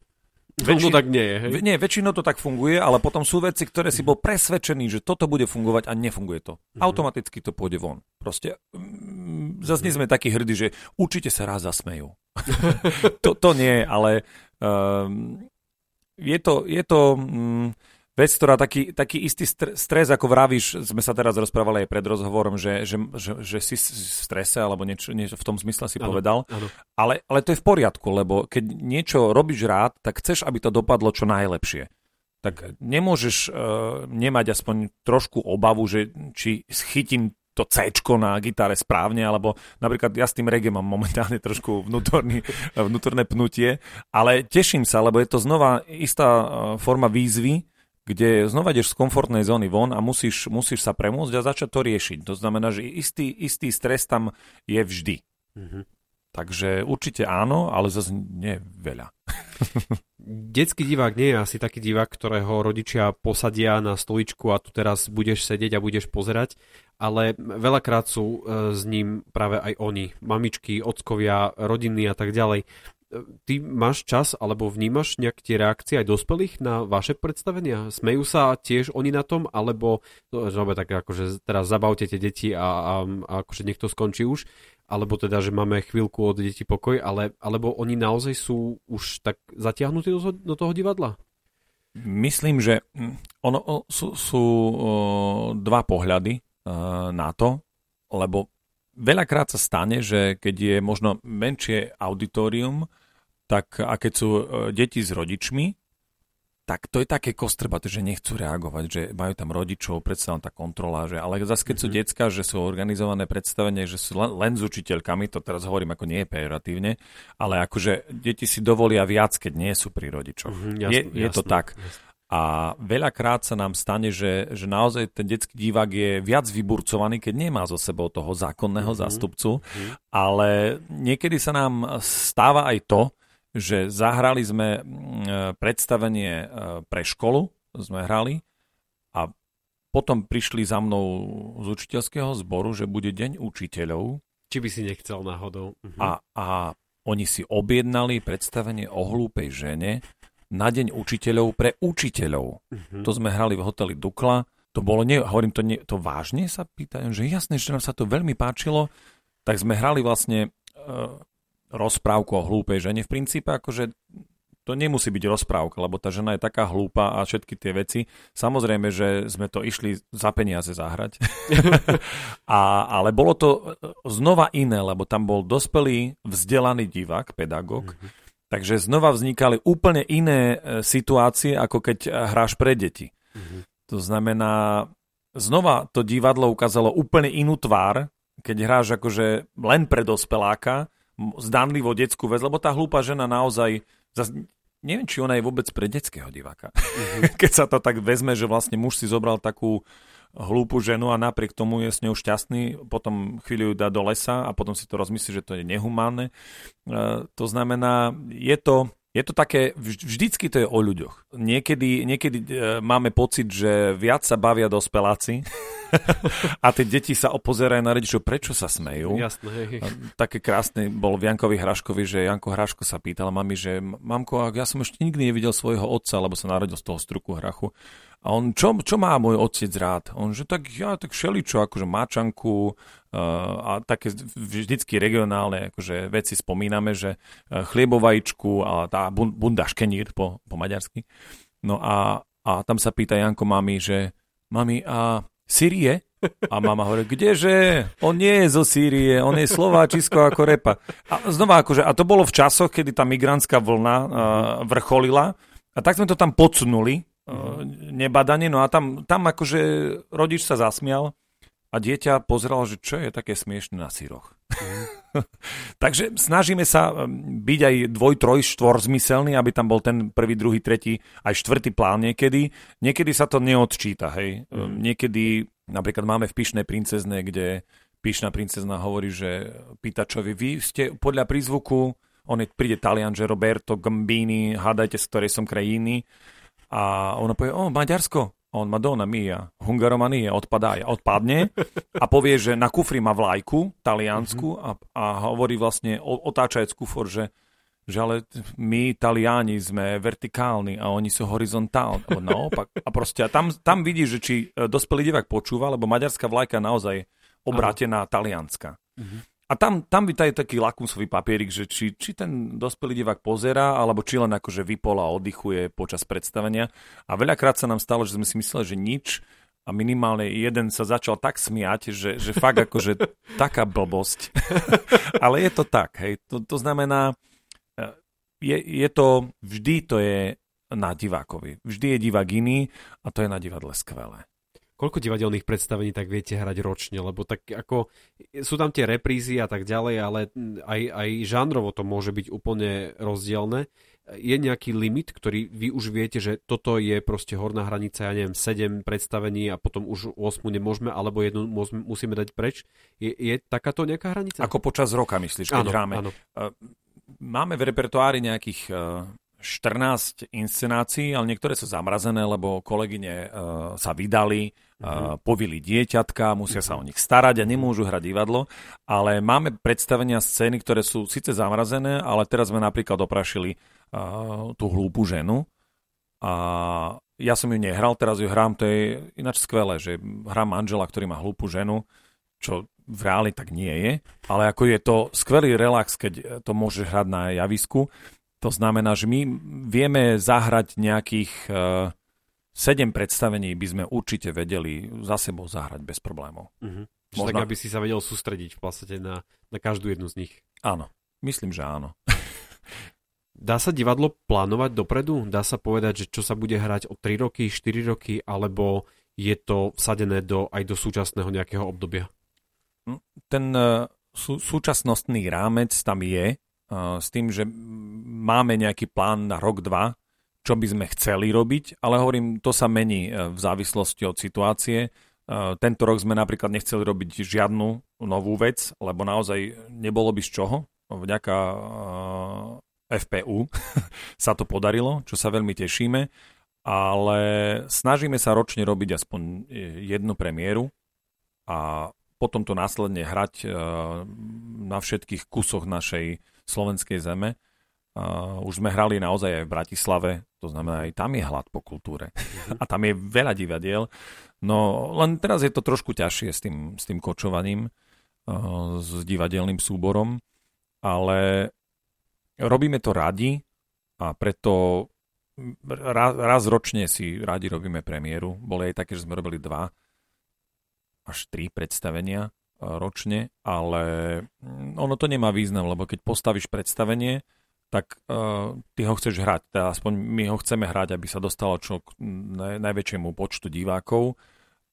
Väčšin... tak nie je, hej? Nie, väčšinou to tak funguje, ale potom sú veci, ktoré si bol presvedčený, že toto bude fungovať a nefunguje to. Mm-hmm. Automaticky to pôjde von. Proste mm, zase nie sme takí hrdí, že určite sa raz zasmejú. to, to nie, ale um, je to, je to um, vec, ktorá taký, taký istý stres, ako vravíš, sme sa teraz rozprávali aj pred rozhovorom, že, že, že, že si v strese alebo niečo, niečo v tom zmysle si ano, povedal. Ano. Ale, ale to je v poriadku, lebo keď niečo robíš rád, tak chceš, aby to dopadlo čo najlepšie. Tak nemôžeš uh, nemať aspoň trošku obavu, že či schytím to C na gitare správne, alebo napríklad ja s tým reggae mám momentálne trošku vnútorný, vnútorné pnutie, ale teším sa, lebo je to znova istá e, forma výzvy, kde znova ideš z komfortnej zóny von a musíš, musíš sa premôcť a začať to riešiť. To znamená, že istý, istý stres tam je vždy. Mm-hmm. Takže určite áno, ale zase nie veľa. Detský divák nie je asi taký divák, ktorého rodičia posadia na stoličku a tu teraz budeš sedieť a budeš pozerať, ale veľakrát sú e, s ním práve aj oni, mamičky, ockovia, rodiny a tak ďalej ty máš čas alebo vnímaš nejak tie reakcie aj dospelých na vaše predstavenia? Smejú sa tiež oni na tom, alebo dobre, tak akože teraz zabavte tie deti a, a, a akože nech skončí už, alebo teda, že máme chvíľku od detí pokoj, ale, alebo oni naozaj sú už tak zatiahnutí do, do toho divadla? Myslím, že hm, ono, sú, sú dva pohľady na to, lebo veľakrát sa stane, že keď je možno menšie auditorium, tak a keď sú e, deti s rodičmi, tak to je také kostrbaté, že nechcú reagovať, že majú tam rodičov, predsa tá kontrola, že, ale zase keď sú mm-hmm. decka, že sú organizované predstavenie, že sú len, len s učiteľkami, to teraz hovorím ako nie je pejoratívne, ale akože deti si dovolia viac, keď nie sú pri rodičoch. Mm-hmm, jasný, je, je jasný, to tak. Jasný. A veľakrát sa nám stane, že, že naozaj ten detský divák je viac vyburcovaný, keď nemá zo sebou toho zákonného mm-hmm. zástupcu, mm-hmm. ale niekedy sa nám stáva aj to, že zahrali sme mm, e, predstavenie e, pre školu, sme hrali a potom prišli za mnou z učiteľského zboru, že bude deň učiteľov. Či by si nechcel náhodou. Uh-huh. A, a oni si objednali predstavenie o hlúpej žene na deň učiteľov pre učiteľov. Uh-huh. To sme hrali v hoteli Dukla. To bolo, nie, hovorím to, nie, to vážne sa pýtajú, že jasné, že nám sa to veľmi páčilo. Tak sme hrali vlastne uh, rozprávku o hlúpej žene. V princípe akože to nemusí byť rozprávka, lebo tá žena je taká hlúpa a všetky tie veci. Samozrejme, že sme to išli za peniaze zahrať. a, ale bolo to znova iné, lebo tam bol dospelý, vzdelaný divák, pedagóg. Mm-hmm. Takže znova vznikali úplne iné e, situácie, ako keď hráš pre deti. Mm-hmm. To znamená, znova to divadlo ukázalo úplne inú tvár, keď hráš akože len pre dospeláka, zdanlivo detskú vec, lebo tá hlúpa žena naozaj, zas, neviem, či ona je vôbec pre detského diváka. Mm-hmm. Keď sa to tak vezme, že vlastne muž si zobral takú hlúpu ženu a napriek tomu je s ňou šťastný, potom chvíľu ju dá do lesa a potom si to rozmyslí, že to je nehumánne. E, to znamená, je to, je to také, vždycky to je o ľuďoch. Niekedy, niekedy e, máme pocit, že viac sa bavia dospeláci a tie deti sa opozerajú na rodičov, prečo sa smejú. Jasné. Také krásne bol v Jankovi Hraškovi, že Janko Hraško sa pýtal mami, že mamko, ja som ešte nikdy nevidel svojho otca, lebo sa narodil z toho struku hrachu. A on, čo, čo má môj otec rád? On, že tak ja, tak šeličo, akože mačanku uh, a také vždycky regionálne akože veci spomíname, že uh, chliebovajíčku a tá bunda škenír po, po maďarsky. No a, a tam sa pýta Janko mami, že mami, a Syrie? A mama hovorí, kdeže? On nie je zo Sýrie, on je Slováčisko ako repa. A znova akože, a to bolo v časoch, kedy tá migrantská vlna uh, vrcholila a tak sme to tam podsunuli, uh, nebadanie, no a tam, tam akože rodič sa zasmial a dieťa pozeralo, že čo je také smiešne na síroch. Mm. Takže snažíme sa byť aj dvoj, troj, štvor zmyselný, aby tam bol ten prvý, druhý, tretí, aj štvrtý plán niekedy. Niekedy sa to neodčíta, hej. Mm. Niekedy Napríklad máme v Pyšnej princezne, kde Pyšná princezna hovorí, že pýta vy, vy ste podľa prízvuku, on je, príde Talian, že Roberto Gambini, hádajte z ktorej som krajiny. A ona povie, o, Maďarsko. On Madonna mia, hungaromania, odpadá, odpadne a povie, že na kufri má vlajku taliansku a, a hovorí vlastne, otáčajúc kufor, že, že ale my Taliani sme vertikálni a oni sú horizontálni. Naopak. A proste a tam, tam vidíš, že či e, dospelý divák počúva, lebo maďarská vlajka naozaj obrátená talianska. Uh-huh. A tam, tam by taj taký lakmusový papierik, že či, či ten dospelý divák pozera, alebo či len akože vypol a oddychuje počas predstavenia. A veľakrát sa nám stalo, že sme si mysleli, že nič a minimálne jeden sa začal tak smiať, že, že fakt akože taká blbosť. Ale je to tak, hej. To, to znamená, e, je, je to, vždy to je na divákovi. Vždy je divák iný a to je na divadle skvelé koľko divadelných predstavení tak viete hrať ročne, lebo tak ako sú tam tie reprízy a tak ďalej, ale aj, aj žánrovo to môže byť úplne rozdielne. Je nejaký limit, ktorý vy už viete, že toto je proste horná hranica, ja neviem, 7 predstavení a potom už 8 nemôžeme, alebo jednu musíme dať preč. Je, je takáto nejaká hranica? Ako počas roka myslíš, keď áno, hráme? Áno. Máme v repertoári nejakých 14 inscenácií, ale niektoré sú zamrazené, lebo kolegyne uh, sa vydali, uh, povili dieťatka, musia sa o nich starať a nemôžu hrať divadlo, ale máme predstavenia scény, ktoré sú síce zamrazené, ale teraz sme napríklad oprašili uh, tú hlúpu ženu. A ja som ju nehral, teraz ju hrám, to je ináč skvelé, že hrám manžela, ktorý má hlúpu ženu, čo v reáli tak nie je, ale ako je to skvelý relax, keď to môže hrať na javisku to znamená, že my vieme zahrať nejakých uh, eh, 7 predstavení, by sme určite vedeli za sebou zahrať bez problémov. Uh-huh. Možno... Tak, aby si sa vedel sústrediť v podstate na, na každú jednu z nich. Áno, myslím, že áno. Dá sa divadlo plánovať dopredu? Dá sa povedať, že čo sa bude hrať o 3 roky, 4 roky, alebo je to vsadené do, aj do súčasného nejakého obdobia? Hm, ten uh, sú, súčasnostný rámec tam je, s tým, že máme nejaký plán na rok, dva, čo by sme chceli robiť, ale hovorím, to sa mení e, v závislosti od situácie. E, tento rok sme napríklad nechceli robiť žiadnu novú vec, lebo naozaj nebolo by z čoho. Vďaka e, FPU sa to podarilo, čo sa veľmi tešíme, ale snažíme sa ročne robiť aspoň jednu premiéru a potom to následne hrať na všetkých kusoch našej slovenskej zeme. Uh, už sme hrali naozaj aj v Bratislave, to znamená, aj tam je hlad po kultúre. Mhm. A tam je veľa divadiel. No len teraz je to trošku ťažšie s tým, s tým kočovaním, uh, s divadelným súborom, ale robíme to radi a preto raz, raz ročne si radi robíme premiéru. Boli aj také, že sme robili dva až tri predstavenia ročne, ale mm, ono to nemá význam, lebo keď postavíš predstavenie, tak uh, ty ho chceš hrať. Teda aspoň my ho chceme hrať, aby sa dostalo čo k naj, najväčšiemu počtu divákov.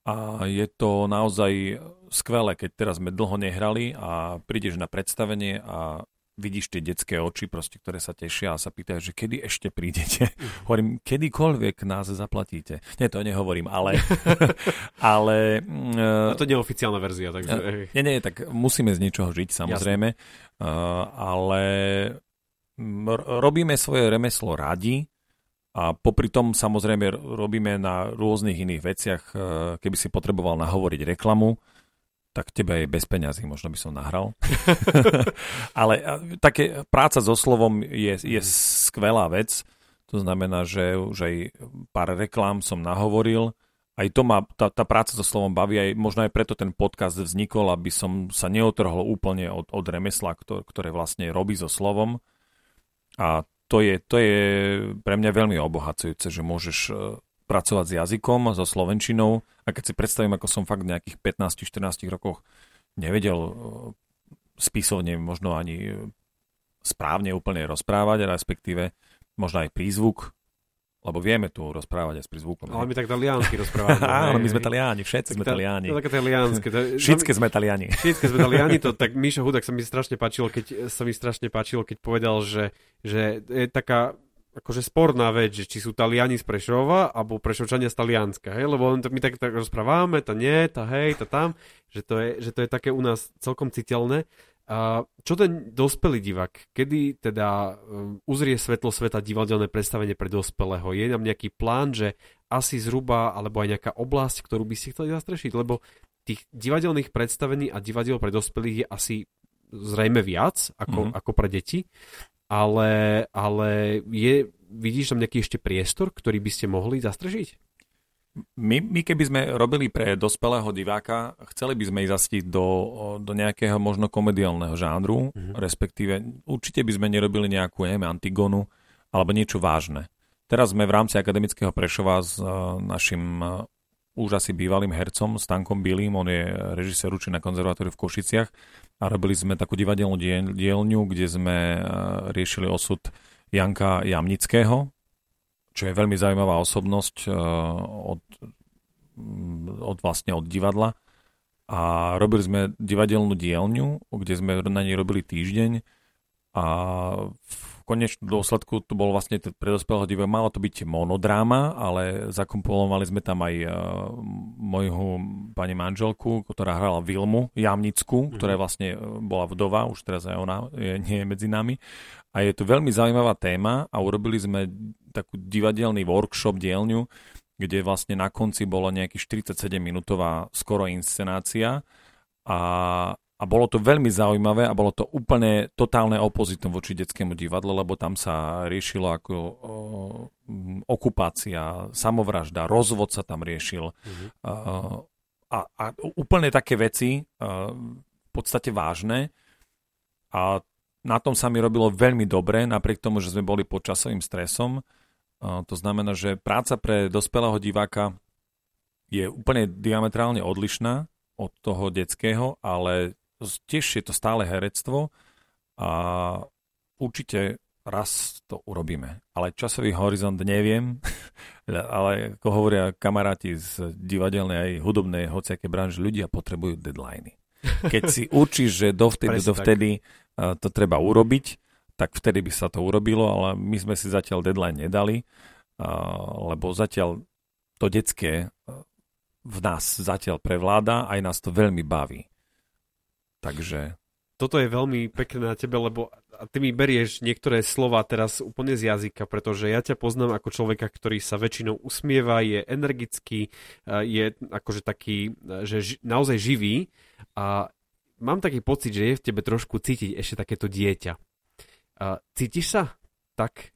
A je to naozaj skvelé, keď teraz sme dlho nehrali a prídeš na predstavenie a vidíš tie detské oči, proste, ktoré sa tešia a sa pýtajú, že kedy ešte prídete. hovorím, kedykoľvek nás zaplatíte. Nie, to nehovorím, ale... ale uh, to nie je oficiálna verzia, takže... Uh, nie, nie, tak musíme z niečoho žiť, samozrejme. Uh, ale robíme svoje remeslo radi a popri tom samozrejme robíme na rôznych iných veciach, keby si potreboval nahovoriť reklamu, tak tebe je bez peňazí, možno by som nahral. Ale také práca so slovom je, je skvelá vec. To znamená, že už aj pár reklám som nahovoril. Aj to ma, tá, tá práca so slovom baví, aj možno aj preto ten podcast vznikol, aby som sa neotrhol úplne od, od remesla, ktoré, ktoré vlastne robí so slovom. A to je, to je pre mňa veľmi obohacujúce, že môžeš pracovať s jazykom, so slovenčinou. A keď si predstavím, ako som fakt v nejakých 15-14 rokoch nevedel e, spisovne možno ani správne úplne rozprávať, respektíve možno aj prízvuk, lebo vieme tu rozprávať aj s prízvukom. Ale my tak taliansky rozprávame. Áno, my sme taliani, všetci sme taliani. To také talianské. Všetky sme taliani. Všetky sme taliani, to tak Mišo Hudák sa mi strašne páčilo, keď sa mi strašne páčilo, keď povedal, že, že je taká akože sporná vec, že či sú Taliani z Prešova alebo Prešovčania z Talianska, hej? lebo my tak, tak rozprávame, to nie, to hej, to tam, že to, je, že to je také u nás celkom citeľné. A čo ten dospelý divák? Kedy teda um, uzrie svetlo sveta divadelné predstavenie pre dospelého? Je nám nejaký plán, že asi zhruba, alebo aj nejaká oblasť, ktorú by ste chceli zastrešiť? Lebo tých divadelných predstavení a divadiel pre dospelých je asi zrejme viac ako, mm-hmm. ako pre deti, ale, ale je, vidíš tam nejaký ešte priestor, ktorý by ste mohli zastrežiť? My, my keby sme robili pre dospelého diváka, chceli by sme ísť asi do, do nejakého možno komediálneho žánru, mm-hmm. respektíve určite by sme nerobili nejakú, neviem, Antigonu alebo niečo vážne. Teraz sme v rámci akademického Prešova s uh, našim uh, už asi bývalým hercom Stankom Bilým, on je režisér na konzervatóriu v Košiciach a robili sme takú divadelnú dielňu, kde sme uh, riešili osud Janka Jamnického, čo je veľmi zaujímavá osobnosť uh, od, od vlastne od divadla. A robili sme divadelnú dielňu, kde sme na nej robili týždeň a v konečnom dôsledku to bolo vlastne pre dospelého diváka, malo to byť monodráma, ale zakomponovali sme tam aj uh, moju pani manželku, ktorá hrala Vilmu Jamnickú, mm-hmm. ktorá vlastne bola vdova, už teraz aj ona je, nie je medzi nami. A je to veľmi zaujímavá téma a urobili sme takú divadelný workshop, dielňu, kde vlastne na konci bola nejaký 47-minútová skoro inscenácia a, a bolo to veľmi zaujímavé a bolo to úplne totálne opozitom voči detskému divadlu, lebo tam sa riešilo ako o, okupácia, samovražda, rozvod sa tam riešil mm-hmm. a, a, a úplne také veci a, v podstate vážne a na tom sa mi robilo veľmi dobre, napriek tomu, že sme boli pod časovým stresom to znamená, že práca pre dospelého diváka je úplne diametrálne odlišná od toho detského, ale tiež je to stále herectvo a určite raz to urobíme. Ale časový horizont neviem, ale ako hovoria kamaráti z divadelnej aj hudobnej hociaké branže, ľudia potrebujú deadliny. Keď si učíš, že dovtedy, dovtedy to treba urobiť, tak vtedy by sa to urobilo, ale my sme si zatiaľ deadline nedali, lebo zatiaľ to detské v nás zatiaľ prevláda, aj nás to veľmi baví. Takže... Toto je veľmi pekné na tebe, lebo ty mi berieš niektoré slova teraz úplne z jazyka, pretože ja ťa poznám ako človeka, ktorý sa väčšinou usmieva, je energický, je akože taký, že naozaj živý a mám taký pocit, že je v tebe trošku cítiť ešte takéto dieťa. Uh, cítiš sa tak?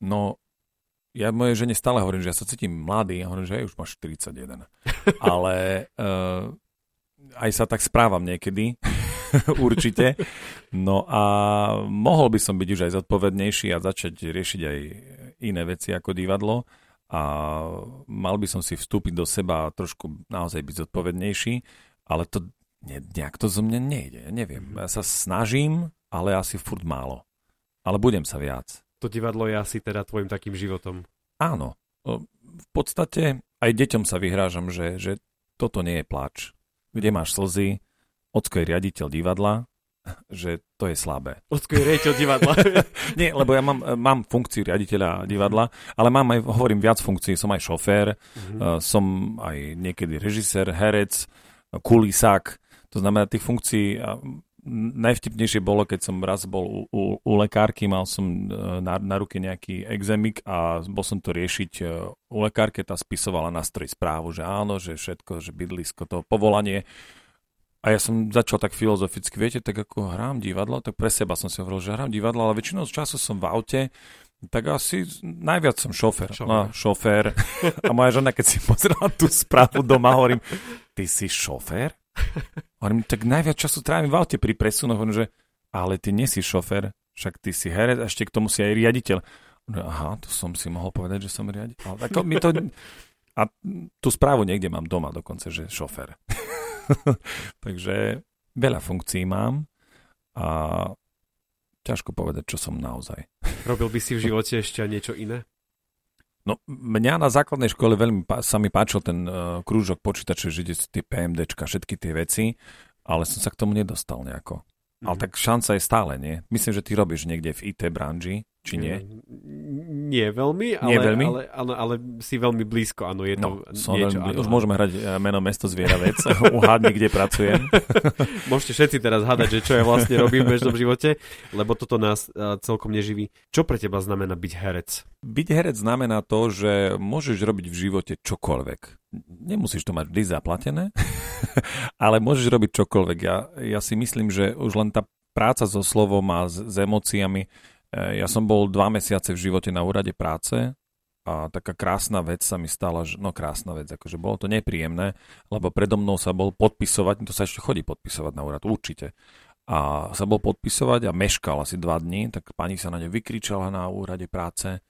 No, ja mojej žene stále hovorím, že ja sa cítim mladý a hovorím, že už máš 41. Ale uh, aj sa tak správam niekedy, určite. No a mohol by som byť už aj zodpovednejší a začať riešiť aj iné veci ako divadlo a mal by som si vstúpiť do seba a trošku naozaj byť zodpovednejší, ale to ne, nejak to zo mňa nejde, ja neviem. Ja sa snažím, ale asi furt málo. Ale budem sa viac. To divadlo je asi teda tvojim takým životom. Áno. V podstate aj deťom sa vyhrážam, že, že toto nie je plač. Kde máš slzy, ocko je riaditeľ divadla, že to je slabé. Ocko je riaditeľ divadla. nie, lebo ja mám, mám funkciu riaditeľa divadla, ale mám aj, hovorím, viac funkcií. Som aj šofér, mm-hmm. som aj niekedy režisér, herec, kulisák. To znamená, tých funkcií najvtipnejšie bolo, keď som raz bol u, u, u lekárky, mal som e, na, na ruke nejaký exemik a bol som to riešiť e, u lekárke, tá spisovala na stroj správu, že áno, že všetko, že bydlisko, to povolanie. A ja som začal tak filozoficky, viete, tak ako hrám divadlo, tak pre seba som si hovoril, že hrám divadlo, ale väčšinou času som v aute, tak asi najviac som šofér. Šofér. No, šofér. A moja žena, keď si pozrela tú správu doma, hovorím, ty si šofér? Hovorím, tak najviac času trávim v aute pri presunoch, hovorím, že ale ty nie si šofer, však ty si herec a ešte k tomu si aj riaditeľ. Aha, to som si mohol povedať, že som riaditeľ. Tak mi to... A tú správu niekde mám doma dokonca, že šofer. Takže veľa funkcií mám a ťažko povedať, čo som naozaj. Robil by si v živote ešte niečo iné? No, mňa na základnej škole veľmi sa mi páčil ten uh, krúžok počítačov, že tie PMDčka, všetky tie veci, ale som sa k tomu nedostal nejako. Mm-hmm. Ale tak šanca je stále, nie? Myslím, že ty robíš niekde v IT branži, či nie? Nie veľmi, ale, Nie veľmi? ale, ale, ale si veľmi blízko, áno, je to No, som niečo. veľmi, áno, už môžeme hrať eh, meno mesto zviera vec, uhádni, kde pracujem. Môžete všetci teraz hádať, že čo ja vlastne robím v bežnom živote, lebo toto nás uh, celkom neživí. Čo pre teba znamená byť herec? Byť herec znamená to, že môžeš robiť v živote čokoľvek. Nemusíš to mať vždy zaplatené, ale môžeš robiť čokoľvek. Ja, ja si myslím, že už len tá práca so slovom a s, s emóciami. Ja som bol dva mesiace v živote na úrade práce a taká krásna vec sa mi stala, že, no krásna vec, akože bolo to nepríjemné, lebo predo mnou sa bol podpisovať, to sa ešte chodí podpisovať na úrad, určite. A sa bol podpisovať a meškal asi dva dní, tak pani sa na ňu vykričala na úrade práce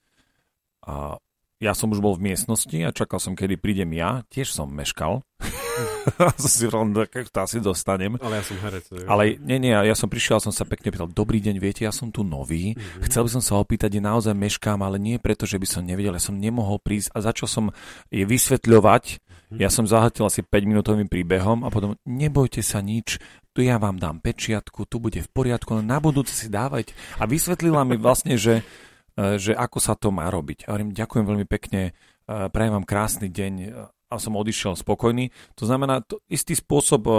a ja som už bol v miestnosti a čakal som, kedy prídem ja, tiež som meškal. si "Tak to asi dostanem. Ale ja som herec. Ale nie, nie, ja som prišiel, som sa pekne pýtal, dobrý deň, viete, ja som tu nový, Mhm. chcel by som sa opýtať, je naozaj meškám, ale nie preto, že by som nevedel, ja som nemohol prísť a začal som je vysvetľovať, Mhm. ja som zahatil asi 5 minútovým príbehom a potom nebojte sa nič, tu ja vám dám pečiatku, tu bude v poriadku, na budúce si dávať. A vysvetlila mi vlastne, že, že ako sa to má robiť. A hovorím, ďakujem veľmi pekne, e, prajem vám krásny deň e, a som odišiel spokojný. To znamená, to istý spôsob e, e,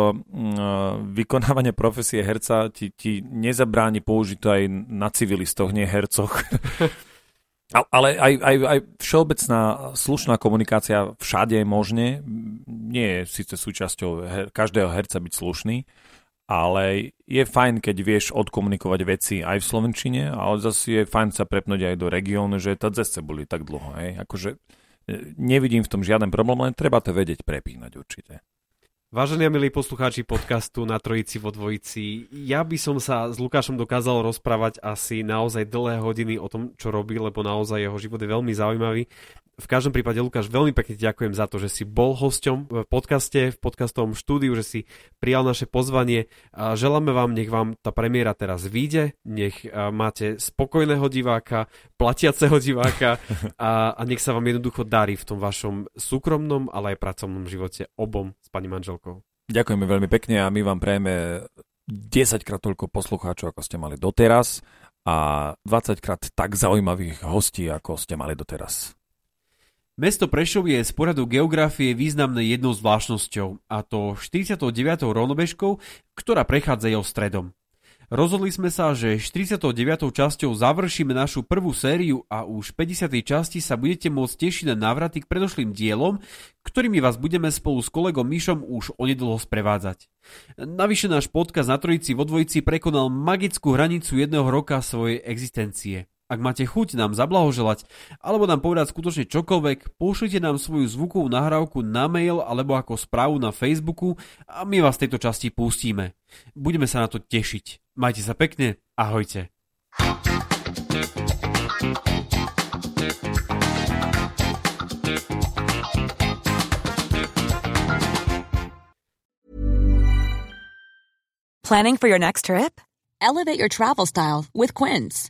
vykonávania profesie herca ti, ti nezabráni použiť to aj na civilistoch, nie hercoch. Ale aj, aj, aj všeobecná slušná komunikácia všade je možné. Nie je síce súčasťou her, každého herca byť slušný, ale je fajn, keď vieš odkomunikovať veci aj v Slovenčine, ale zase je fajn sa prepnúť aj do regiónu, že tá ceste boli tak dlho. Hej. Akože e, nevidím v tom žiaden problém, len treba to vedieť prepínať určite. Vážení a milí poslucháči podcastu na Trojici vo Dvojici, ja by som sa s Lukášom dokázal rozprávať asi naozaj dlhé hodiny o tom, čo robí, lebo naozaj jeho život je veľmi zaujímavý. V každom prípade, Lukáš, veľmi pekne ti ďakujem za to, že si bol hosťom v podcaste, v podcastovom štúdiu, že si prijal naše pozvanie. A želáme vám, nech vám tá premiéra teraz vyjde, nech máte spokojného diváka, platiaceho diváka a, a nech sa vám jednoducho darí v tom vašom súkromnom, ale aj pracovnom živote obom s pani manželkou. Ďakujeme veľmi pekne a my vám prejeme 10 krát toľko poslucháčov, ako ste mali doteraz a 20 krát tak zaujímavých hostí, ako ste mali doteraz. Mesto Prešov je z poradu geografie významné jednou zvláštnosťou, a to 49. rovnobežkou, ktorá prechádza jeho stredom. Rozhodli sme sa, že 49. časťou završíme našu prvú sériu a už v 50. časti sa budete môcť tešiť na návraty k predošlým dielom, ktorými vás budeme spolu s kolegom Mišom už onedlho sprevádzať. Navyše náš podcast na Trojici vo Dvojici prekonal magickú hranicu jedného roka svojej existencie. Ak máte chuť nám zablahoželať alebo nám povedať skutočne čokoľvek, pošlite nám svoju zvukovú nahrávku na mail alebo ako správu na Facebooku a my vás v tejto časti pustíme. Budeme sa na to tešiť. Majte sa pekne, ahojte. Planning for your next trip? Elevate your travel style with Quince.